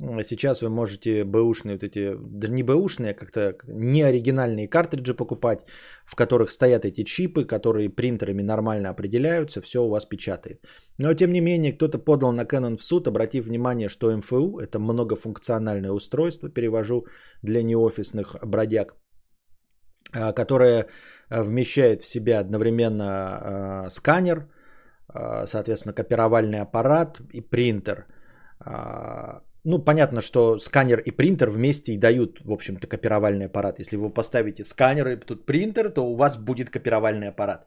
Сейчас вы можете бэушные вот эти, да не бэушные, а как-то неоригинальные картриджи покупать, в которых стоят эти чипы, которые принтерами нормально определяются, все у вас печатает. Но тем не менее, кто-то подал на Canon в суд, обратив внимание, что МФУ это многофункциональное устройство, перевожу для неофисных бродяг, а, которое а, вмещает в себя одновременно а, сканер, соответственно, копировальный аппарат и принтер ну, понятно, что сканер и принтер вместе и дают, в общем-то, копировальный аппарат. Если вы поставите сканер и тут принтер, то у вас будет копировальный аппарат.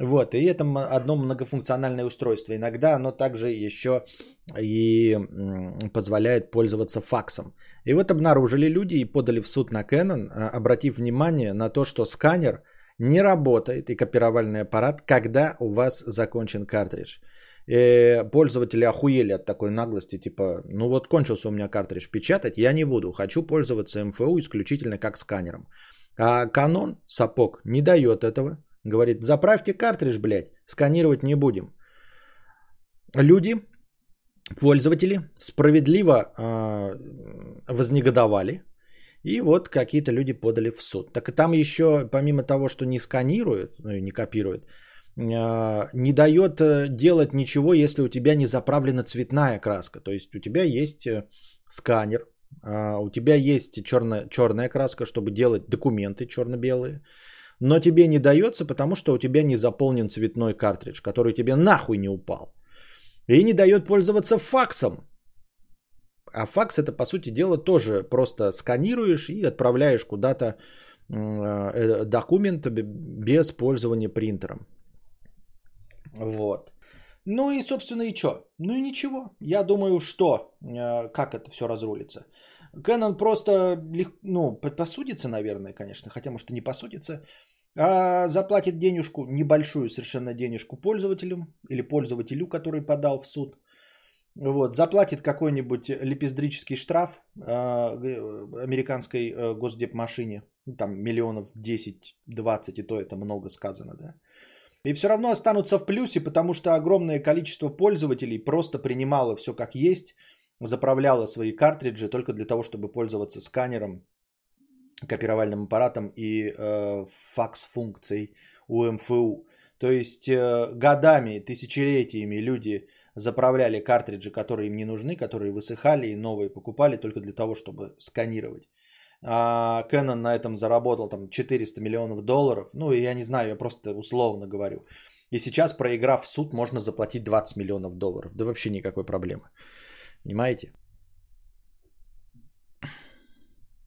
Вот, и это одно многофункциональное устройство. Иногда оно также еще и позволяет пользоваться факсом. И вот обнаружили люди и подали в суд на Canon, а, обратив внимание на то, что сканер не работает и копировальный аппарат, когда у вас закончен картридж э, пользователи охуели от такой наглости, типа, ну вот кончился у меня картридж, печатать я не буду, хочу пользоваться МФУ исключительно как сканером. А Canon, сапог, не дает этого. Говорит, заправьте картридж, блядь, сканировать не будем. Люди, пользователи, справедливо э, вознегодовали И вот какие-то люди подали в суд. Так и там еще, помимо того, что не сканируют, ну и не копируют, не дает э, делать ничего, если у тебя не заправлена цветная краска. То есть у тебя есть э, сканер, а, у тебя есть черная, черная краска, чтобы делать документы черно-белые, но тебе не дается, потому что у тебя не заполнен цветной картридж, который тебе нахуй не упал. И не дает пользоваться факсом. А факс это, по сути дела, тоже просто сканируешь и отправляешь куда-то э, документ без пользования принтером. Вот. Ну и, собственно, и что? Ну и ничего. Я думаю, что, э, как это все разрулится. Canon просто, ну, посудится, наверное, конечно, хотя, может, и не посудится, а заплатит денежку, небольшую совершенно денежку пользователю или пользователю, который подал в суд. Вот, заплатит какой-нибудь лепездрический штраф э, американской э, госдепмашине, там миллионов 10-20, и то это много сказано, да. И все равно останутся в плюсе, потому что огромное количество пользователей просто принимало все как есть, заправляло свои картриджи только для того, чтобы пользоваться сканером, копировальным аппаратом и э, факс-функцией УМФУ. То есть э, годами, тысячелетиями люди заправляли картриджи, которые им не нужны, которые высыхали и новые покупали только для того, чтобы сканировать. А на этом заработал там 400 миллионов долларов. Ну, я не знаю, я просто условно говорю. И сейчас, проиграв в суд, можно заплатить 20 миллионов долларов. Да вообще никакой проблемы. Понимаете?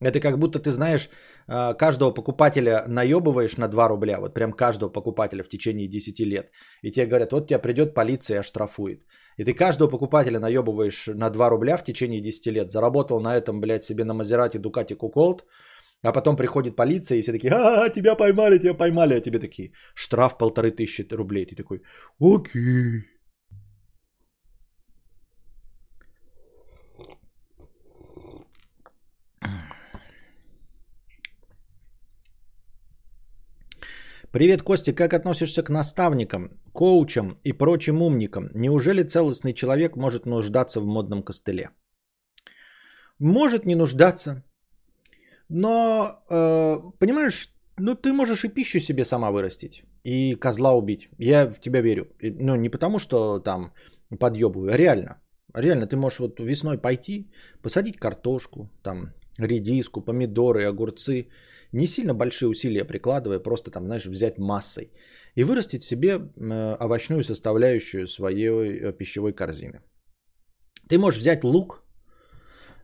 Это как будто ты знаешь, а, каждого покупателя наебываешь на 2 рубля, вот прям каждого покупателя в течение 10 лет. И тебе говорят, вот тебя придет полиция и оштрафует. И ты каждого покупателя наебываешь на 2 рубля в течение 10 лет. Заработал на этом, блядь, себе на Мазерате, Дукати, Куколт. А потом приходит полиция, и все такие, а, тебя поймали, тебя поймали. А тебе такие, штраф полторы тысячи рублей. Ты такой, окей. Привет, Костя, как относишься к наставникам, коучам и прочим умникам? Неужели целостный человек может нуждаться в модном костыле? Может не нуждаться, но, э, понимаешь, ну ты можешь и пищу себе сама вырастить, и козла убить. Я в тебя верю. Ну не потому, что там подъебываю, а реально. Реально, ты можешь вот весной пойти, посадить картошку, там редиску, помидоры, огурцы, не сильно большие усилия прикладывая, просто там, знаешь, взять массой и вырастить себе овощную составляющую своей э, пищевой корзины. Ты можешь взять лук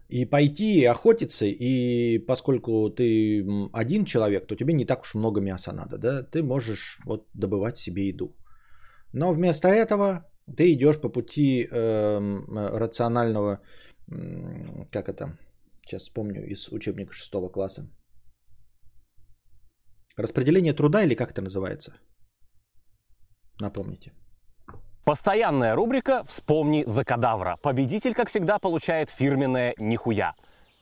и пойти охотиться, и поскольку ты один человек, то тебе не так уж много мяса надо, да, ты можешь вот добывать себе еду. Но вместо этого ты идешь по пути э, рационального, как это, сейчас вспомню из учебника 6 класса, Распределение труда или как это называется? Напомните. Постоянная рубрика «Вспомни за кадавра». Победитель, как всегда, получает фирменное «Нихуя».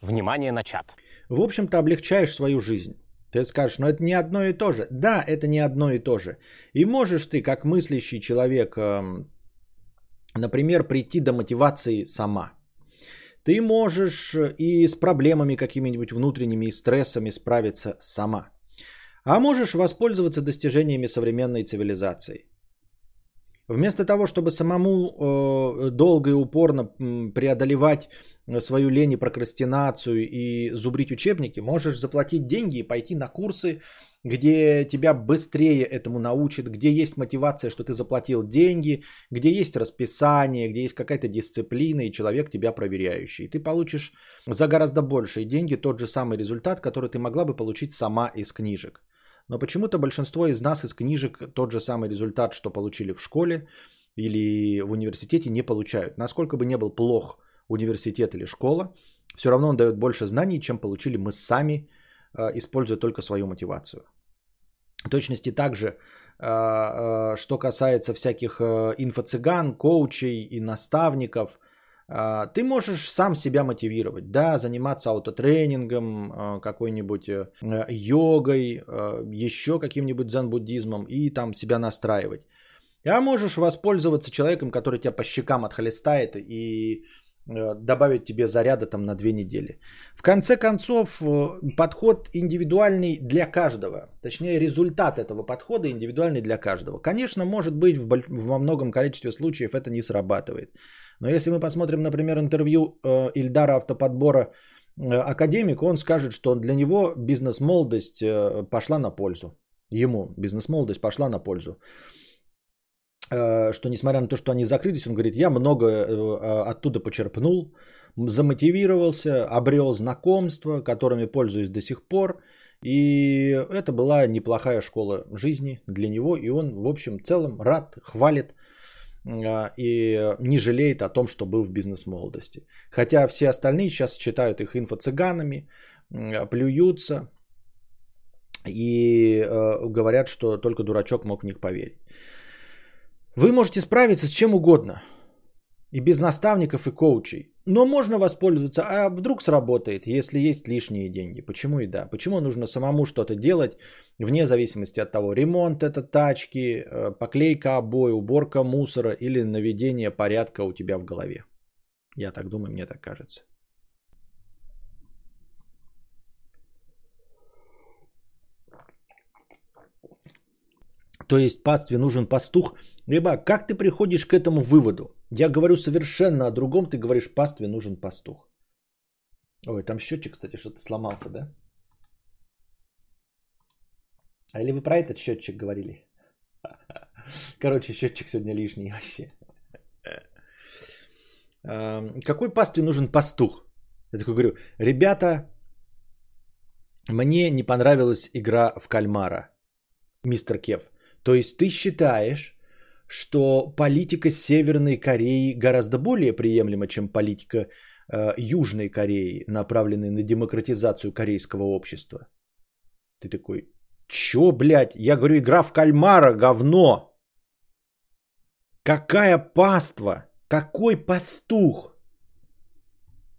Внимание на чат. В общем-то, облегчаешь свою жизнь. Ты скажешь, но это не одно и то же. Да, это не одно и то же. И можешь ты, как мыслящий человек, эм, например, прийти до мотивации сама. Ты можешь и с проблемами какими-нибудь внутренними и стрессами справиться сама. А можешь воспользоваться достижениями современной цивилизации. Вместо того, чтобы самому э, долго и упорно преодолевать свою лень и прокрастинацию и зубрить учебники, можешь заплатить деньги и пойти на курсы, где тебя быстрее этому научат, где есть мотивация, что ты заплатил деньги, где есть расписание, где есть какая-то дисциплина и человек тебя проверяющий. И ты получишь за гораздо большие деньги тот же самый результат, который ты могла бы получить сама из книжек. Но почему-то большинство из нас из книжек тот же самый результат, что получили в школе или в университете, не получают. Насколько бы не был плох университет или школа, все равно он дает больше знаний, чем получили мы сами, э, используя только свою мотивацию. В точности также, э, э, что касается всяких инфо-цыган, коучей и наставников, ты можешь сам себя мотивировать, да, заниматься аутотренингом, а, какой-нибудь э, йогой, а, еще каким-нибудь дзен-буддизмом и там себя настраивать. А можешь воспользоваться человеком, который тебя по щекам отхлестает и э, добавить тебе заряда там на две недели. В конце концов, э, подход индивидуальный для каждого. Точнее, результат этого подхода индивидуальный для каждого. Конечно, может быть, в, во многом количестве случаев это не срабатывает. Но если мы посмотрим, например, интервью э, Ильдара Автоподбора э, Академик, он скажет, что для него бизнес-молодость э, пошла на пользу. Ему бизнес-молодость пошла на пользу. Э, что несмотря на то, что они закрылись, он говорит, я много э, оттуда почерпнул, замотивировался, обрел знакомства, которыми пользуюсь до сих пор. И это была неплохая школа жизни для него. И он, в общем, целом рад, хвалит э, и не жалеет о том, что был в бизнес-молодости. Хотя все остальные сейчас считают их инфо-цыганами, м, плюются и э, говорят, что только дурачок мог в них поверить. Вы можете справиться с чем угодно. И без наставников и коучей. Но можно воспользоваться. А вдруг сработает, если есть лишние деньги. Почему и да? Почему нужно самому что-то делать, вне зависимости от того, ремонт это тачки, э, поклейка обои, уборка мусора или наведение порядка у тебя в голове. Я так думаю, мне так кажется. То есть пастве нужен пастух. Либо как ты приходишь к этому выводу? Я говорю совершенно о другом, ты говоришь, пастве нужен пастух. Ой, там счетчик, кстати, что-то сломался, да? А или вы про этот счетчик говорили? Короче, счетчик сегодня лишний вообще. Эм, Какой пастве нужен пастух? Я такой говорю, ребята, мне не понравилась игра в кальмара, мистер Кев. То есть ты считаешь, что политика Северной Кореи гораздо более приемлема, чем политика э, Южной Кореи, направленная на демократизацию корейского общества? Ты такой, чё, блядь? Я говорю, игра в кальмара, говно. Какая паства? Какой пастух?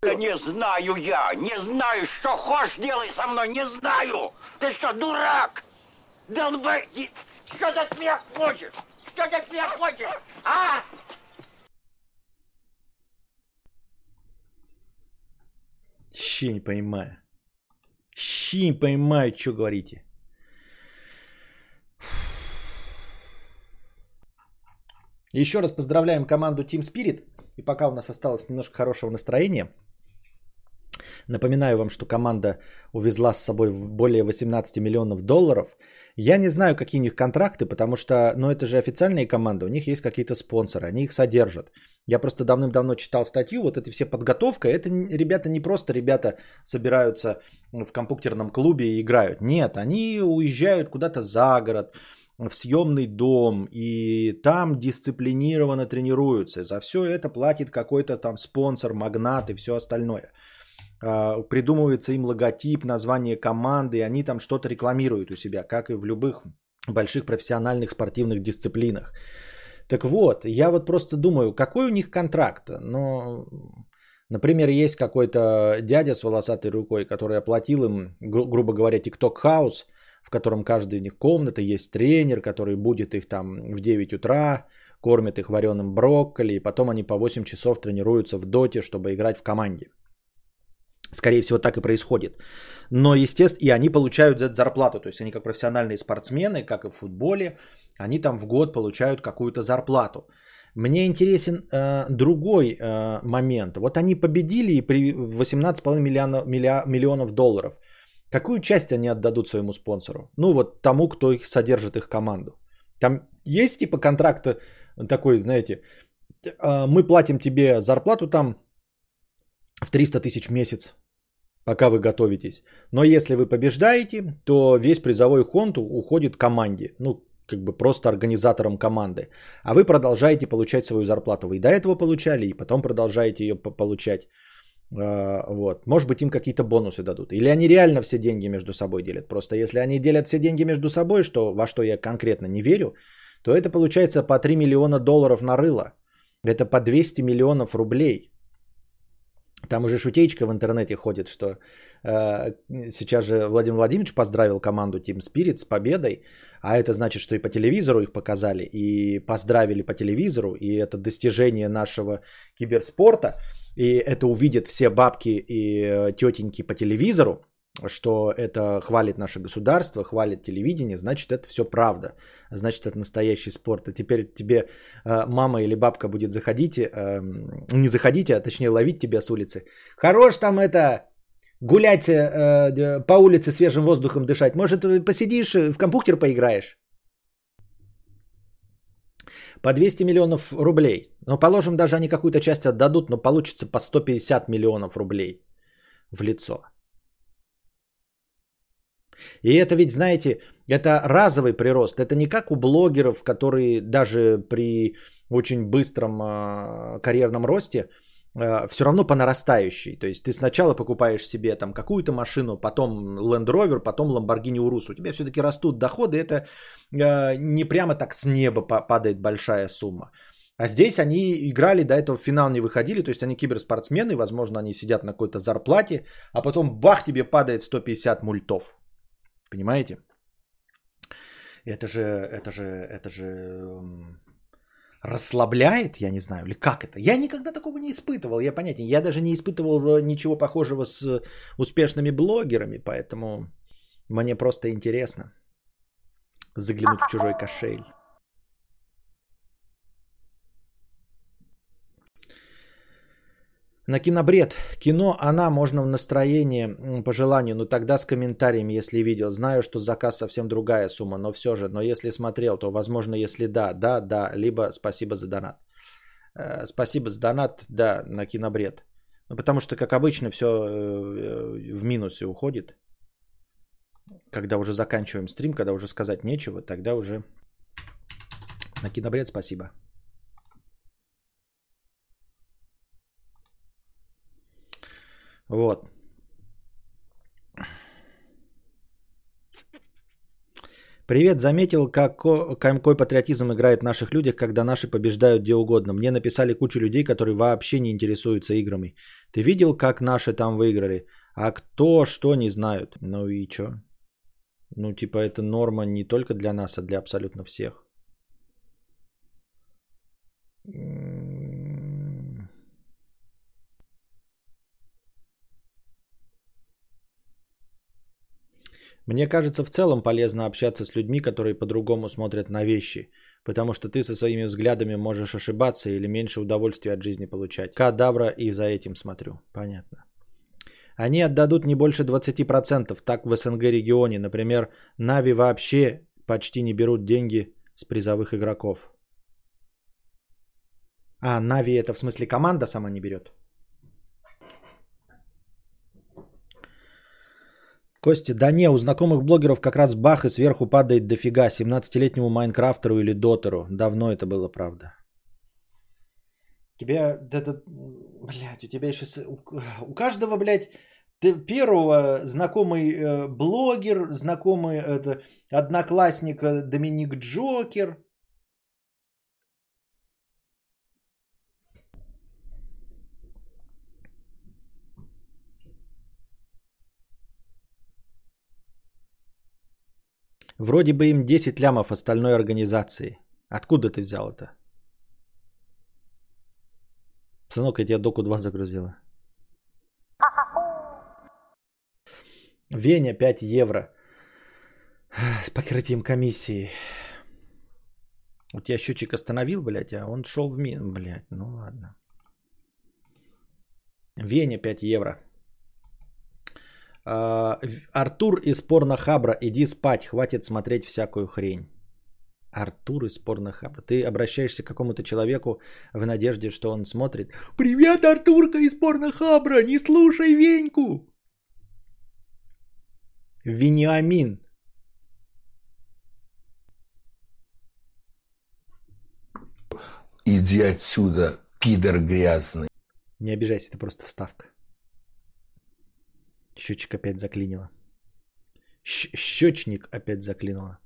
Да не знаю я, не знаю, что хочешь делай со мной, не знаю. Ты что, дурак? Долбай, что от меня хочешь? Что ты от меня хочешь? А? Щи не понимаю. Щи не понимаю, что говорите. Еще раз поздравляем команду Team Spirit. И пока у нас осталось немножко хорошего настроения, напоминаю вам, что команда увезла с собой более 18 миллионов долларов. Я не знаю, какие у них контракты, потому что, ну, это же официальные команды, у них есть какие-то спонсоры, они их содержат. Я просто давным-давно читал статью, вот эти все подготовка, это ребята не просто ребята собираются в компьютерном клубе и играют. Нет, они уезжают куда-то за город, в съемный дом и там дисциплинированно тренируются. За все это платит какой-то там спонсор, магнат и все остальное. А, Придумывается им логотип, название команды, они там что-то рекламируют у себя, как и в любых больших профессиональных спортивных дисциплинах. Так вот, я вот просто думаю, какой у них контракт? Ну, например, есть какой-то дядя с волосатой рукой, который оплатил им, гру- грубо говоря, TikTok House, в котором каждая у них комната, есть тренер, который будет их там в 9 утра, кормит их вареным брокколи, и потом они по 8 часов тренируются в доте, чтобы играть в команде. Скорее всего, так и происходит. Но, естественно, и они получают за это зарплату. То есть они как профессиональные спортсмены, как и в футболе, они там в год получают какую-то зарплату. Мне интересен э, другой э, момент. Вот они победили и при 18,5 миллиона, миллионов долларов. Какую часть они отдадут своему спонсору? Ну вот тому, кто их содержит, их команду. Там есть типа контракта такой, знаете, э, мы платим тебе зарплату там в 300 тысяч месяц, пока вы готовитесь. Но если вы побеждаете, то весь призовой фонд уходит команде. Ну, как бы просто организаторам команды. А вы продолжаете получать свою зарплату. Вы и до этого получали, и потом продолжаете ее по- получать. А, Вот. Может быть, им какие-то бонусы дадут. Или они реально все деньги между собой делят. Просто если они делят все деньги между собой, что, во что я конкретно не верю, то это получается по 3 миллиона долларов на рыло. Это по 200 миллионов рублей. Там уже шутеечка в интернете ходит, что э, сейчас же Владимир Владимирович поздравил команду Team Spirit с победой, а это значит, что и по телевизору их показали, и поздравили по телевизору, и это достижение нашего киберспорта. и это увидят все бабки и э, тетеньки по телевизору, что это хвалит наше государство, хвалит телевидение, значит это все правда, значит это настоящий спорт. А теперь тебе э, мама или бабка будет заходить, э, не заходите, а точнее ловить тебя с улицы. Хорош там это гулять э, по улице свежим воздухом дышать. Может посидишь в компьютер поиграешь? По 200 миллионов рублей. Ну, положим, даже они какую-то часть отдадут, но получится по 150 миллионов рублей в лицо. И это ведь, знаете, это разовый прирост. Это не как у блогеров, которые даже при очень быстром э, карьерном росте э, все равно по нарастающей. То есть ты сначала покупаешь себе там какую-то машину, потом Land Rover, потом Lamborghini Urus. У тебя все-таки растут доходы. Это э, не прямо так с неба падает большая сумма. А здесь они играли, до этого в финал не выходили, то есть они киберспортсмены, возможно, они сидят на какой-то зарплате, а потом бах, тебе падает 150 мультов. Понимаете? Это же, это же, это же расслабляет, я не знаю, или как это. Я никогда такого не испытывал, я понятен. Я даже не испытывал ничего похожего с успешными блогерами, поэтому мне просто интересно заглянуть в чужой кошель. На кинобред. Кино «Она» можно в настроении по желанию, но тогда с комментариями, если видел. Знаю, что заказ совсем другая сумма, но все же. Но если смотрел, то возможно, если да, да, да, либо спасибо за донат. Э, спасибо за донат, да, на кинобред. Ну, потому что, как обычно, все э, в минусе уходит. Когда уже заканчиваем стрим, когда уже сказать нечего, тогда уже на кинобред спасибо. Вот. Привет, заметил, как, какой патриотизм играет в наших людях, когда наши побеждают где угодно. Мне написали кучу людей, которые вообще не интересуются играми. Ты видел, как наши там выиграли? А кто что не знают? Ну и чё? Ну типа это норма не только для нас, а для абсолютно всех. Мне кажется, в целом полезно общаться с людьми, которые по-другому смотрят на вещи, потому что ты со своими взглядами можешь ошибаться или меньше удовольствия от жизни получать. Кадавра и за этим смотрю. Понятно. Они отдадут не больше 20%, так в СНГ регионе. Например, Нави вообще почти не берут деньги с призовых игроков. А, Нави это в смысле команда сама не берет? Костя, да не, у знакомых блогеров как раз бах и сверху падает дофига 17-летнему Майнкрафтеру или Дотеру. Давно это было, правда. Тебя, да, да, блядь, у тебя еще, у, каждого, блядь, первого знакомый э, блогер, знакомый это, одноклассник э, Доминик Джокер, Вроде бы им 10 лямов остальной организации. Откуда ты взял это? Сынок, я тебе доку 2 загрузила. Веня 5 евро. С покрытием комиссии. У тебя счетчик остановил, блядь, а он шел в мин. Блядь, ну ладно. Веня 5 евро. А, Артур из порнохабра, иди спать, хватит смотреть всякую хрень. Артур из порнохабра. Ты обращаешься к какому-то человеку в надежде, что он смотрит. Привет, Артурка из порнохабра, не слушай Веньку. Вениамин. Иди отсюда, пидор грязный. Не обижайся, это просто вставка. Счетчик опять заклинило. Щечник опять заклинило.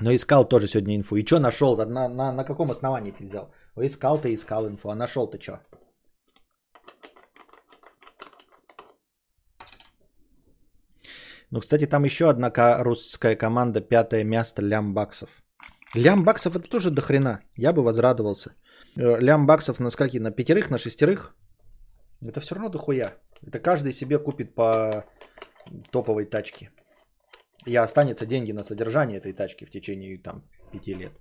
Но искал тоже сегодня инфу. И что нашел? На, на, на каком основании ты взял? Искал ты, искал инфу. А нашел ты что? Ну, кстати, там еще одна русская команда, пятое место, лям баксов. Лям баксов это тоже дохрена. Я бы возрадовался. Э, Лям баксов на скольки? На пятерых, на шестерых? Это все равно дохуя. Это каждый себе купит по топовой тачке. И останется деньги на содержание этой тачки в течение там пяти лет.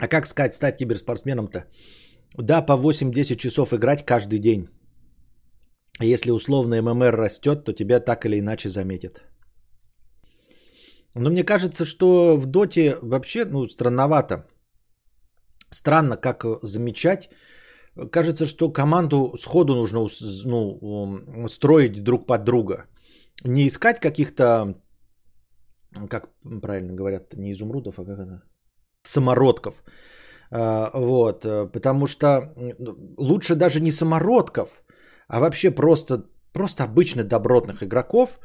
А как сказать, стать киберспортсменом-то? Да, по 8-10 часов играть каждый день. Если условно ММР растет, то тебя так или иначе заметят. Но мне кажется, что в доте вообще ну, странновато. Странно, как замечать. Кажется, что команду сходу нужно ну, строить друг под друга. Не искать каких-то, как правильно говорят, не изумрудов, а как это? Самородков. А, вот, потому что лучше даже не самородков, а вообще просто, просто обычных добротных игроков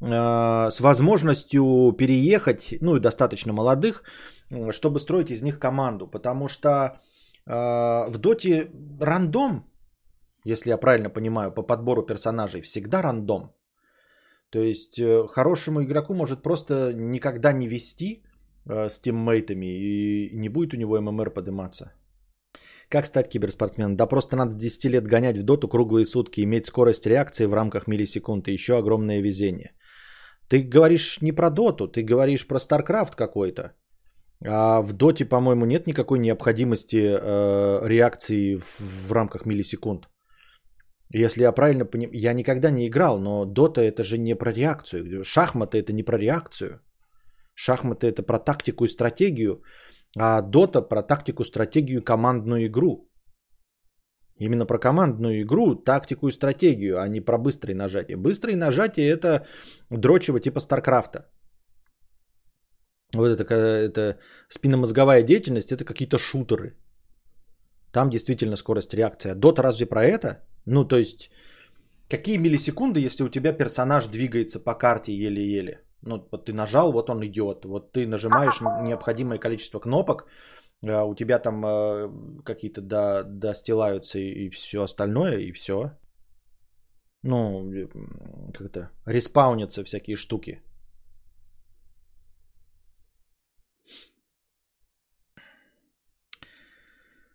э, с возможностью переехать, ну и достаточно молодых, чтобы строить из них команду. Потому что э, в доте рандом, если я правильно понимаю, по подбору персонажей всегда рандом. То есть э, хорошему игроку может просто никогда не вести э, с тиммейтами и не будет у него ММР подниматься. Как стать киберспортсменом? Да просто надо с 10 лет гонять в доту круглые сутки, иметь скорость реакции в рамках миллисекунд и еще огромное везение. Ты говоришь не про доту, ты говоришь про StarCraft какой-то. А в доте, по-моему, нет никакой необходимости э, реакции в, в рамках миллисекунд. Если я правильно понимаю, я никогда не играл, но дота это же не про реакцию. Шахматы это не про реакцию. Шахматы это про тактику и стратегию. А Дота про тактику, стратегию, командную игру. Именно про командную игру, тактику и стратегию, а не про быстрые нажатия. Быстрые нажатия это дрочево типа Старкрафта. Вот это, это спинномозговая деятельность, это какие-то шутеры. Там действительно скорость реакции. А Дота разве про это? Ну, то есть, какие миллисекунды, если у тебя персонаж двигается по карте еле-еле? Ну, вот ты нажал, вот он идет. Вот ты нажимаешь необходимое количество кнопок, а у тебя там э, какие-то до, достилаются и, все остальное, и все. Ну, как то респаунятся всякие штуки.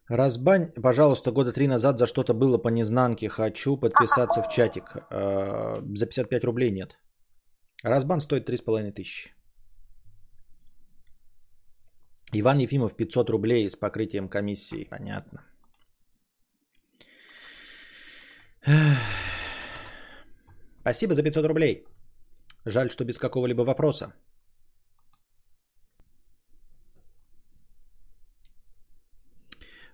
Разбань, пожалуйста, года три назад за что-то было по незнанке. Хочу подписаться в чатик. Э, за 55 рублей нет. Разбан стоит 3,5 тысячи. Иван Ефимов 500 рублей с покрытием комиссии. Понятно. Спасибо за 500 рублей. Жаль, что без какого-либо вопроса.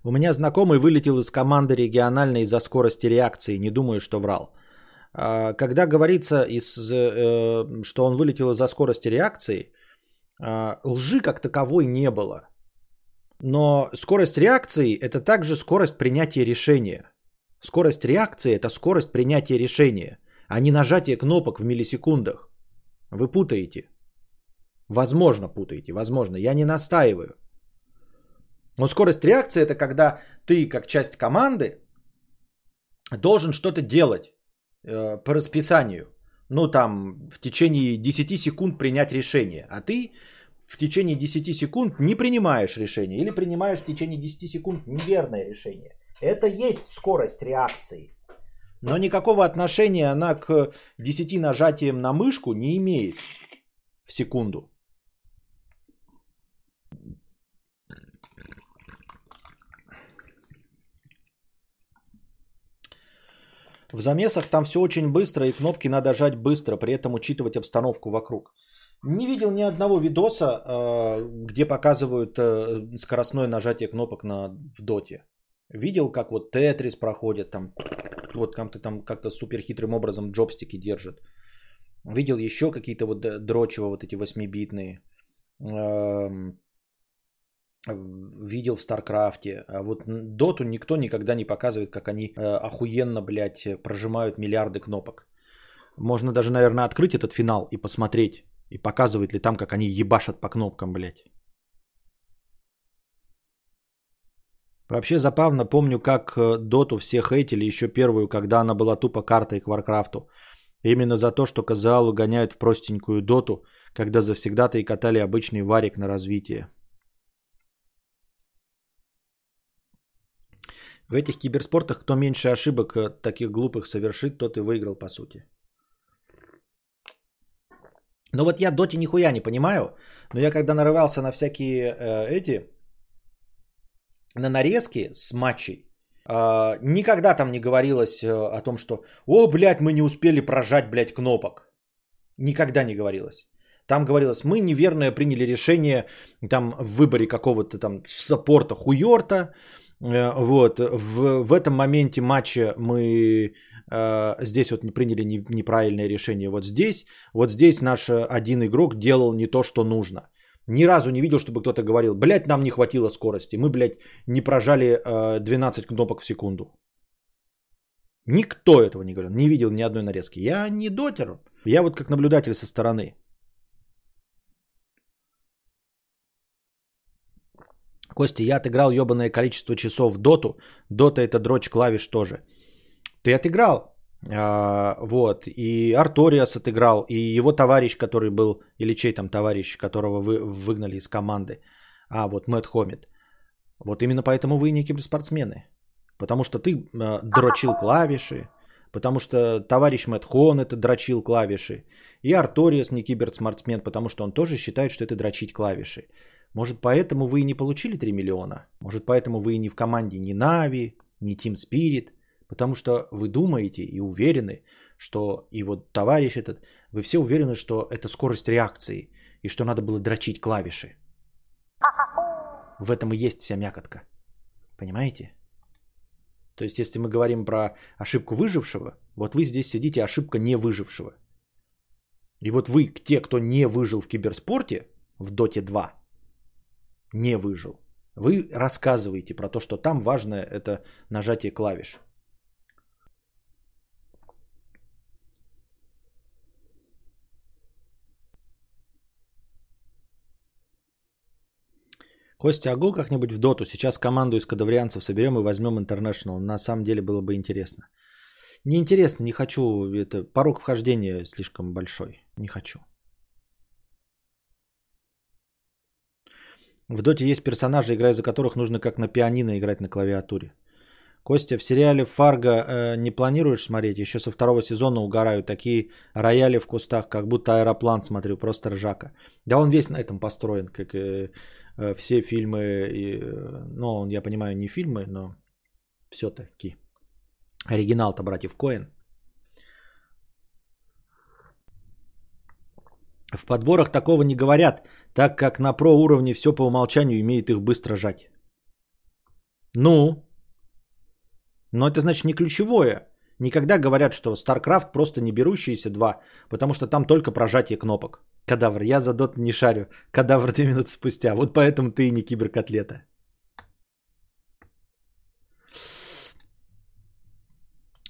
У меня знакомый вылетел из команды региональной из-за скорости реакции. Не думаю, что врал. А, когда говорится, из, э, что он вылетел из-за скорости реакции, а, лжи как таковой не было. Но скорость реакции – это также скорость принятия решения. Скорость реакции – это скорость принятия решения, а не нажатие кнопок в миллисекундах. Вы путаете. Возможно, путаете. Возможно. Я не настаиваю. Но скорость реакции – это когда ты, как часть команды, должен что-то делать. Э, по расписанию. Ну, там, в течение 10 секунд принять решение. А ты в течение 10 секунд не принимаешь решение. Или принимаешь в течение 10 секунд неверное решение. Это есть скорость реакции. Но никакого отношения она к 10 нажатиям на мышку не имеет в секунду. В замесах там все очень быстро, и кнопки надо жать быстро, при этом учитывать обстановку вокруг. Не видел ни одного видоса, э, где показывают э, скоростное нажатие кнопок на в доте. Видел, как вот Тетрис проходит, там, вот как-то там как-то супер хитрым образом джойстики держат. Видел еще какие-то вот дрочево вот эти восьмибитные. Эм, видел в Старкрафте. А вот Доту никто никогда не показывает, как они э, охуенно, блядь, прожимают миллиарды кнопок. Можно даже, наверное, открыть этот финал и посмотреть, и показывает ли там, как они ебашат по кнопкам, блядь. Вообще забавно, помню, как э, Доту все хейтили еще первую, когда она была тупо картой к Варкрафту. Именно за то, что казуалы гоняют в простенькую Доту, когда завсегдатаи и катали обычный варик на развитие. В этих киберспортах кто меньше ошибок э, таких глупых совершит, тот и выиграл по сути. Ну вот я доте нихуя не понимаю, но я когда нарывался на всякие э, эти, на нарезки с матчей, э, никогда там не говорилось э, о том, что «О, блядь, мы не успели прожать, блядь, кнопок». Никогда не говорилось. Там говорилось, мы неверное приняли решение там в выборе какого-то там саппорта хуёрта, Э, вот, в, в этом моменте матча мы э, здесь вот не приняли не, неправильное решение. Вот здесь, вот здесь наш один игрок делал не то, что нужно. Ни разу не видел, чтобы кто-то говорил, блядь, нам не хватило скорости, мы, блядь, не прожали э, 12 кнопок в секунду. Никто этого не говорил, не видел ни одной нарезки. Я не дотер, я вот как наблюдатель со стороны. Костя, я отыграл ебаное количество часов в доту. Дота это дрочь клавиш тоже. Ты отыграл. А, вот. И Арториас отыграл. И его товарищ, который был, или чей там товарищ, которого вы выгнали из команды. А, вот Мэтт Хомит. Вот именно поэтому вы не киберспортсмены. Потому что ты э, дрочил клавиши, потому что товарищ Мэтт Хон это дрочил клавиши. И Арториас не киберспортсмен, потому что он тоже считает, что это дрочить клавиши. Может, поэтому вы и не получили 3 миллиона? Может, поэтому вы и не в команде ни Нави, ни Team Spirit? Потому что вы думаете и уверены, что и вот товарищ этот, вы все уверены, что это скорость реакции и что надо было дрочить клавиши. В этом и есть вся мякотка. Понимаете? То есть, если мы говорим про ошибку выжившего, вот вы здесь сидите ошибка не выжившего. И вот вы, те, кто не выжил в киберспорте, в Доте 2, не выжил. Вы рассказываете про то, что там важное это нажатие клавиш. Костя, агу как-нибудь в доту. Сейчас команду из кадаврианцев соберем и возьмем International. На самом деле было бы интересно. Неинтересно, не хочу. Это порог вхождения слишком большой. Не хочу. В Доте есть персонажи, играя за которых нужно как на пианино играть на клавиатуре. Костя, в сериале «Фарго» э, не планируешь смотреть? Еще со второго сезона угораю. Такие рояли в кустах, как будто аэроплан смотрю, просто ржака. Да он весь на этом построен, как э, э, все фильмы. И, э, ну, я понимаю, не фильмы, но все-таки. Оригинал-то братьев Коэн. В подборах такого не говорят, так как на про уровне все по умолчанию имеет их быстро жать. Ну, но это значит не ключевое. Никогда говорят, что StarCraft просто не берущиеся два, потому что там только прожатие кнопок. Кадавр, я за дот не шарю. Кадавр две минуты спустя. Вот поэтому ты и не киберкотлета.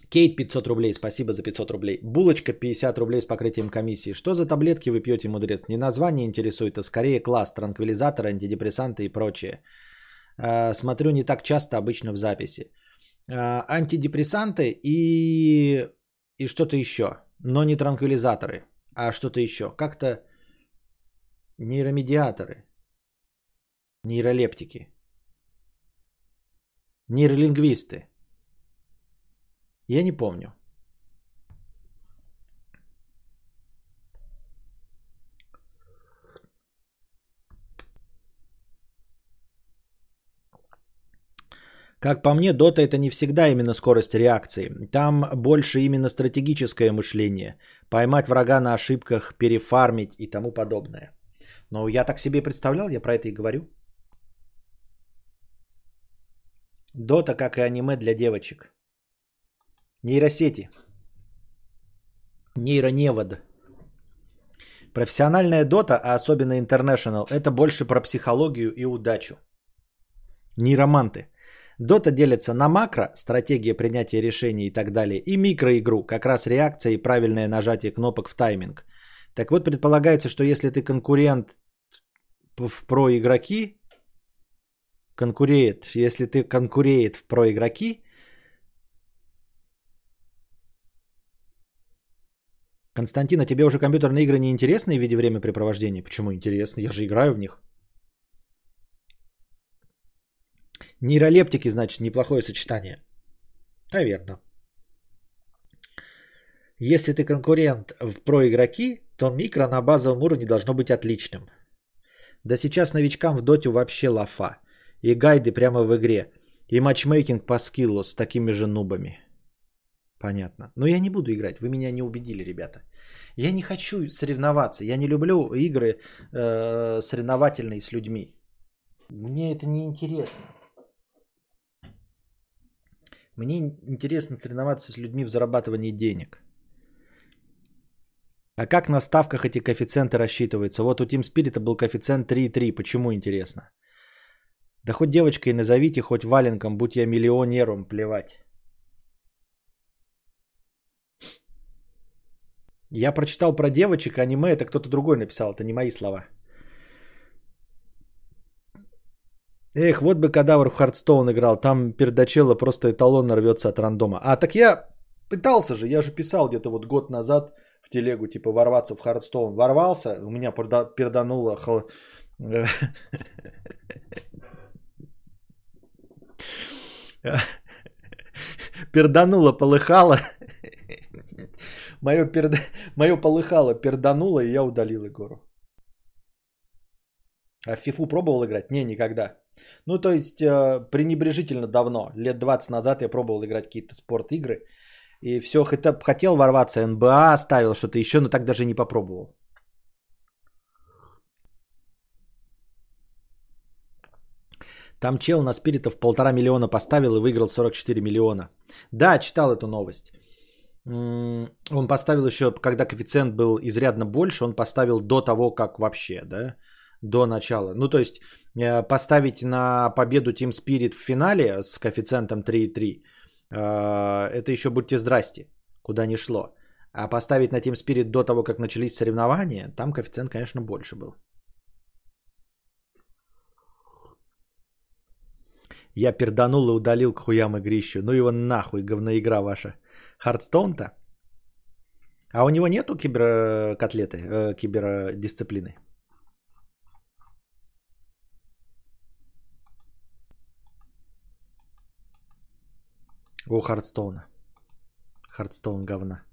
Кейт 500 рублей, спасибо за 500 рублей. Булочка 50 рублей с покрытием комиссии. Что за таблетки вы пьете, мудрец? Не название интересует, а скорее класс, транквилизаторы, антидепрессанты и прочее. А, смотрю не так часто, обычно в записи. А, антидепрессанты и, и что-то еще. Но не транквилизаторы, а что-то еще. Как-то нейромедиаторы. Нейролептики. Нейролингвисты. Я не помню. Как по мне, дота это не всегда именно скорость реакции. Там больше именно стратегическое мышление. Поймать врага на ошибках, перефармить и тому подобное. Но я так себе представлял, я про это и говорю. Дота, как и аниме для девочек. Нейросети. Нейроневод. Профессиональная дота, а особенно International, это больше про психологию и удачу. Нейроманты. Дота делится на макро, стратегия принятия решений и так далее, и микроигру, как раз реакция и правильное нажатие кнопок в тайминг. Так вот, предполагается, что если ты конкурент в про игроки, конкуриет, если ты конкуриет в проигроки, Константин, а тебе уже компьютерные игры не интересны в виде времяпрепровождения? Почему интересны? Я же играю в них. Нейролептики, значит, неплохое сочетание. Наверное. Если ты конкурент в проигроки, то микро на базовом уровне должно быть отличным. Да сейчас новичкам в доте вообще лафа. И гайды прямо в игре. И матчмейкинг по скиллу с такими же нубами. Понятно. Но я не буду играть. Вы меня не убедили, ребята. Я не хочу соревноваться. Я не люблю игры э, соревновательные с людьми. Мне это не интересно. Мне интересно соревноваться с людьми в зарабатывании денег. А как на ставках эти коэффициенты рассчитываются? Вот у Team Spirit был коэффициент 3,3. Почему интересно? Да хоть девочкой назовите, хоть валенком, будь я миллионером, плевать. Я прочитал про девочек, аниме это кто-то другой написал, это не мои слова. Эх, вот бы кадавр в Hearthstone играл, там пердачело просто эталон рвется от рандома. А так я пытался же, я же писал где-то вот год назад в телегу, типа ворваться в Hearthstone. Ворвался, у меня пердануло пердануло, полыхало. Мое, перд... Мое полыхало, пердануло, и я удалил Егору. А в фифу пробовал играть? Не, никогда. Ну, то есть, э, пренебрежительно давно. Лет 20 назад я пробовал играть какие-то спорт-игры. И все, хотел ворваться, НБА ставил что-то еще, но так даже не попробовал. Там чел на спиритов полтора миллиона поставил и выиграл 44 миллиона. Да, читал эту новость. Он поставил еще, когда коэффициент был изрядно больше, он поставил до того, как вообще, да, до начала. Ну, то есть э, поставить на победу Team Spirit в финале с коэффициентом 3,3, э, это еще будьте здрасте, куда не шло. А поставить на Team Spirit до того, как начались соревнования, там коэффициент, конечно, больше был. Я перданул и удалил к хуям игрищу. Ну его нахуй, говноигра ваша. Hearthstone-то? А у него нету киберкотлеты, э, кибердисциплины? У Хардстоуна. Hearthstone говна.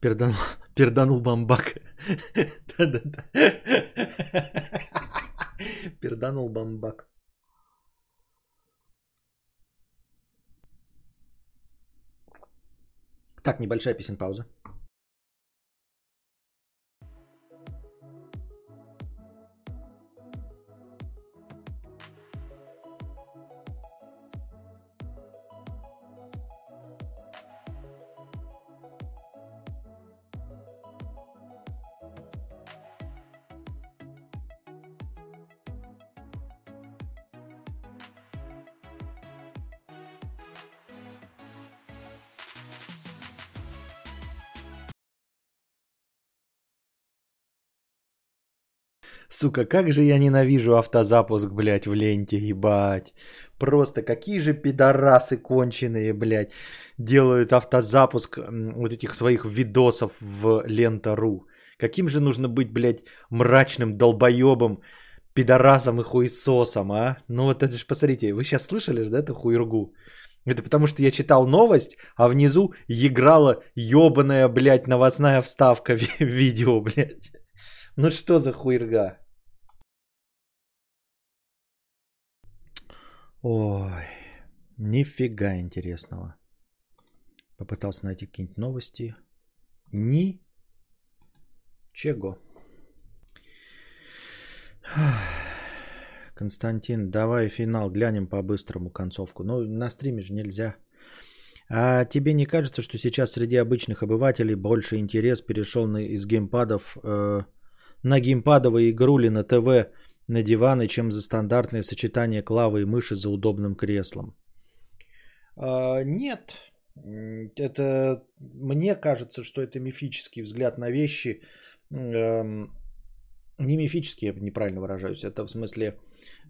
Перданул, перданул бамбак. Да-да-да. Перданул бамбак. Так, небольшая песен пауза. Сука, как же я ненавижу автозапуск, блядь, в ленте, ебать. Просто какие же пидорасы конченые, блядь, делают автозапуск вот этих своих видосов в лента.ру. Каким же нужно быть, блядь, мрачным долбоебом, пидорасом и хуесосом, а? Ну вот это же, посмотрите, вы сейчас слышали же, да, эту хуйргу? Это потому что я читал новость, а внизу играла ебаная, блядь, новостная вставка видео, блядь. Ну что за хуйрга? Ой, нифига интересного. Попытался найти какие-нибудь новости. Ни чего. Константин, давай финал глянем по-быстрому концовку. Ну, на стриме же нельзя. А тебе не кажется, что сейчас среди обычных обывателей больше интерес перешел на, из геймпадов э, на геймпадовые игрули на ТВ на диваны, чем за стандартное сочетание клавы и мыши за удобным креслом? А, нет. Это мне кажется, что это мифический взгляд на вещи. Эм, Не мифические, неправильно выражаюсь. Это в смысле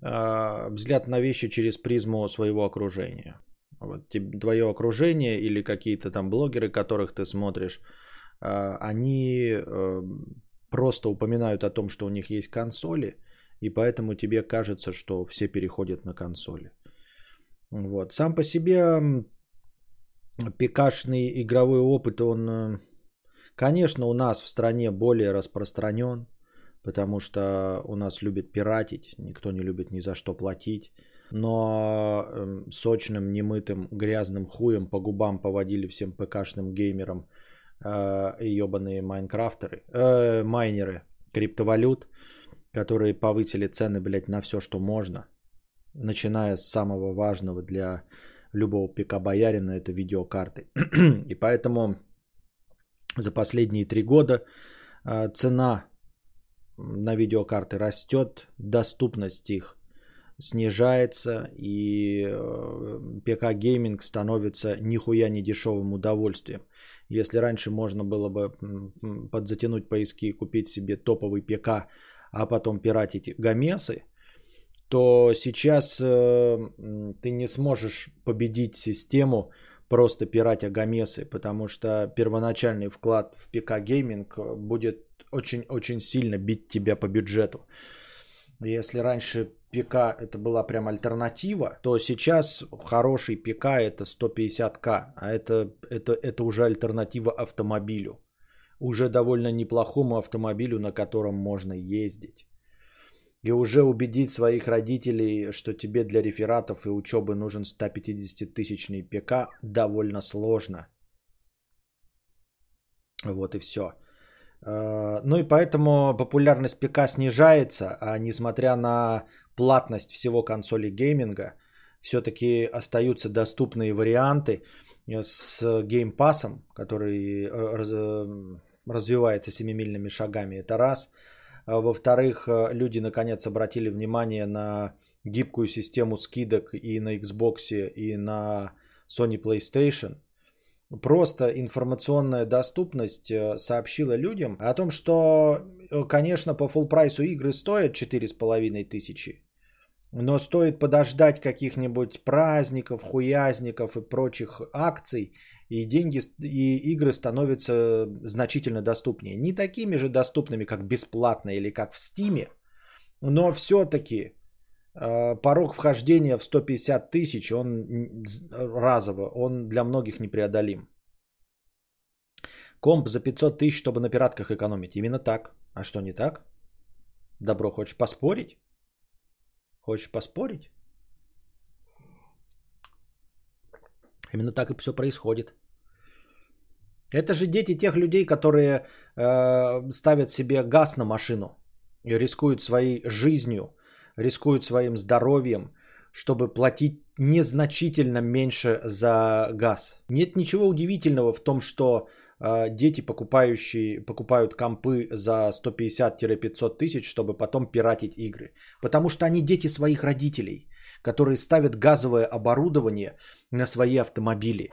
э, взгляд на вещи через призму своего окружения. Вот твое окружение или какие-то там блогеры, которых ты смотришь, э, они э, просто упоминают о том, что у них есть консоли, и поэтому тебе кажется, что все переходят на консоли. Вот. Сам по себе пикашный игровой опыт, он, э, конечно, у нас в стране более распространен, потому что у нас любят пиратить, никто не любит ни за что платить. Но эм, сочным, немытым, грязным хуем по губам поводили всем ПКшным геймерам э, ебаные майнкрафтеры, э, майнеры криптовалют, которые повысили цены, блядь, на все, что можно, начиная с самого важного для любого ПК-боярина, это видеокарты. И поэтому за последние три года э, цена на видеокарты растет, доступность их снижается, и э, ПК гейминг становится нихуя не дешевым удовольствием. Если раньше можно было бы подзатянуть пояски и купить себе топовый ПК, а потом пиратить гамесы, то сейчас э, ты не сможешь победить систему просто пиратя гамесы, потому что первоначальный вклад в ПК гейминг будет очень-очень сильно бить тебя по бюджету. Если раньше ПК это была прям альтернатива, то сейчас хороший ПК это 150к, а это, это, это уже альтернатива автомобилю. Уже довольно неплохому автомобилю, на котором можно ездить. И уже убедить своих родителей, что тебе для рефератов и учебы нужен 150-тысячный ПК, довольно сложно. Вот и все. Э, ну и поэтому популярность ПК снижается, а несмотря на платность всего консоли гейминга, все-таки остаются доступные варианты с геймпасом, который э, э, развивается семимильными шагами. Это раз. А во-вторых, люди наконец обратили внимание на гибкую систему скидок и на Xbox, и на Sony PlayStation – просто информационная доступность э, сообщила людям о том, что, э, конечно, по full прайсу игры стоят 4,5 тысячи, но стоит подождать каких-нибудь праздников, хуязников и прочих акций, и деньги и игры становятся значительно доступнее. Не такими же доступными, как бесплатно или как в Стиме, но все-таки э, порог вхождения в 150 тысяч, он разово, он для многих непреодолим. Комп за 500 тысяч, чтобы на пиратках экономить. Именно так. А что не так? Добро, хочешь поспорить? Хочешь поспорить? Именно так и все происходит. Это же дети тех людей, которые э, ставят себе газ на машину и рискуют своей жизнью, рискуют своим здоровьем, чтобы платить незначительно меньше за газ. Нет ничего удивительного в том, что э, дети, покупающие, покупают компы за 150-500 тысяч, чтобы потом пиратить игры. Потому что они дети своих родителей, которые ставят газовое оборудование на свои автомобили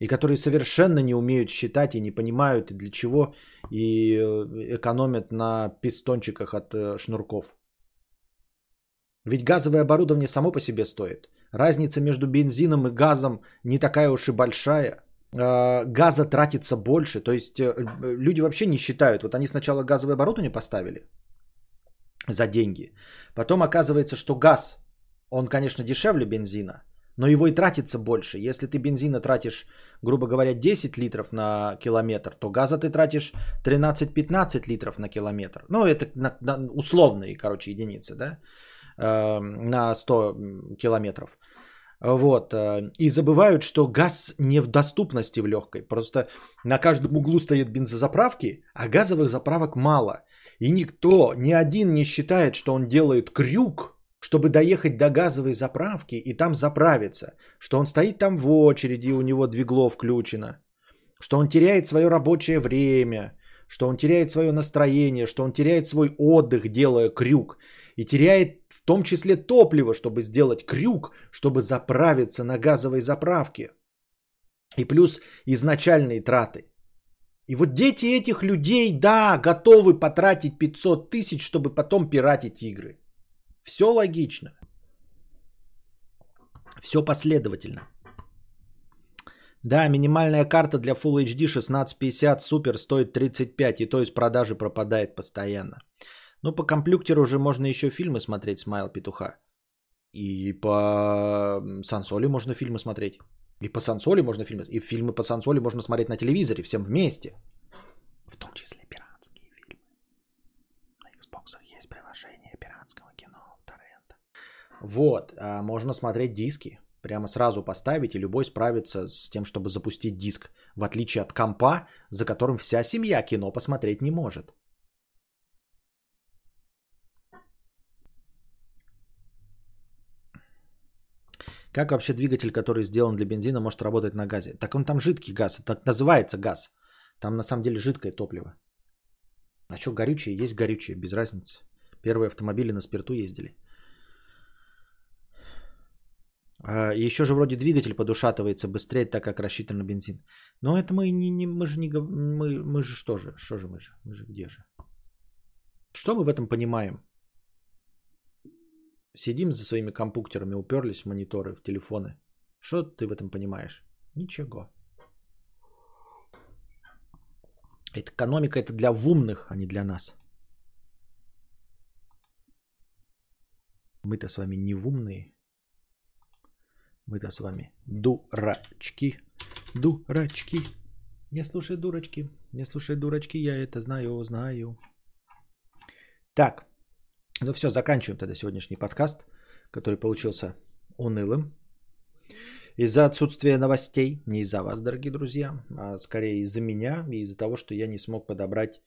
и которые совершенно не умеют считать и не понимают для чего и э, экономят на пистончиках от э, шнурков. Ведь газовое оборудование само по себе стоит. Разница между бензином и газом не такая уж и большая. А, газа тратится больше. То есть э, люди вообще не считают. Вот они сначала газовое оборудование поставили за деньги. Потом оказывается, что газ, он, конечно, дешевле бензина, но его и тратится больше. Если ты бензина тратишь, грубо говоря, 10 литров на километр, то газа ты тратишь 13-15 литров на километр. Ну, это на, на условные, короче, единицы, да, э, на 100 километров. Вот. Э, и забывают, что газ не в доступности в легкой. Просто на каждом углу стоят бензозаправки, а газовых заправок мало. И никто, ни один не считает, что он делает крюк, чтобы доехать до газовой заправки и там заправиться. Что он стоит там в очереди, у него двигло включено. Что он теряет свое рабочее время, что он теряет свое настроение, что он теряет свой отдых, делая крюк и теряет в том числе топливо, чтобы сделать крюк, чтобы заправиться на газовой заправке. И плюс изначальные траты. И вот дети этих людей, да, готовы потратить 500 тысяч, чтобы потом пиратить игры. Все логично. Все последовательно. Да, минимальная карта для Full HD 1650 супер стоит 35, и то из продажи пропадает постоянно. Ну, по компьютеру уже можно еще фильмы смотреть, смайл петуха. И по сансоли можно фильмы смотреть. И по сансоли можно фильмы. И фильмы по сансоли можно смотреть на телевизоре всем вместе. В том числе пиратские фильмы. На Xbox есть приложение пиратского кино, торрента. Вот, а можно смотреть диски. Прямо сразу поставить, и любой справится с тем, чтобы запустить диск. В отличие от компа, за которым вся семья кино посмотреть не может. Как вообще двигатель, который сделан для бензина, может работать на газе? Так он там жидкий газ, так называется газ. Там на самом деле жидкое топливо. А что горючее? Есть горючее, без разницы. Первые автомобили на спирту ездили. А еще же вроде двигатель подушатывается быстрее, так как рассчитан на бензин. Но это мы не, не мы же не мы, мы же что же, что же мы же, мы же где же? Что мы в этом понимаем? Сидим за своими компьютерами, уперлись в мониторы, в телефоны. Что ты в этом понимаешь? Ничего. Это экономика это для умных, а не для нас. Мы-то с вами не умные. Мы-то с вами дурачки. Дурачки. Не слушай дурачки. Не слушай дурачки, я это знаю, знаю. Так. Ну все, заканчиваем тогда сегодняшний подкаст, который получился унылым. Из-за отсутствия новостей, не из-за вас, дорогие друзья, а скорее из-за меня и из-за того, что я не смог подобрать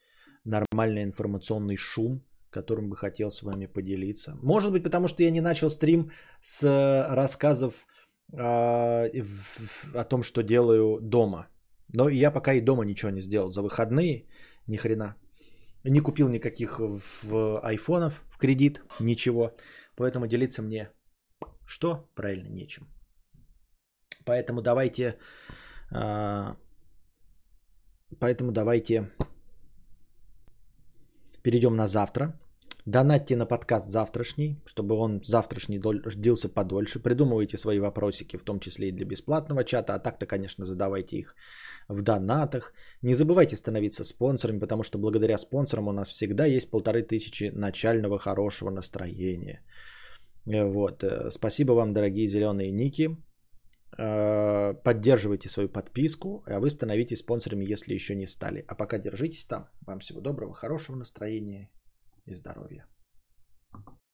нормальный информационный шум, которым бы хотел с вами поделиться. Может быть, потому что я не начал стрим с рассказов а, о том, что делаю дома. Но я пока и дома ничего не сделал за выходные, ни хрена. Не купил никаких в айфонов в кредит, ничего. Поэтому делиться мне что? Правильно, нечем. Поэтому давайте... А, поэтому давайте перейдем на завтра. Донатьте на подкаст завтрашний, чтобы он завтрашний длился подольше. Придумывайте свои вопросики, в том числе и для бесплатного чата. А так-то, конечно, задавайте их в донатах. Не забывайте становиться спонсорами, потому что благодаря спонсорам у нас всегда есть полторы тысячи начального хорошего настроения. Вот. Э, спасибо вам, дорогие зеленые ники. Э, поддерживайте свою подписку, а вы становитесь спонсорами, если еще не стали. А пока держитесь там. Вам всего доброго, хорошего настроения и здоровья.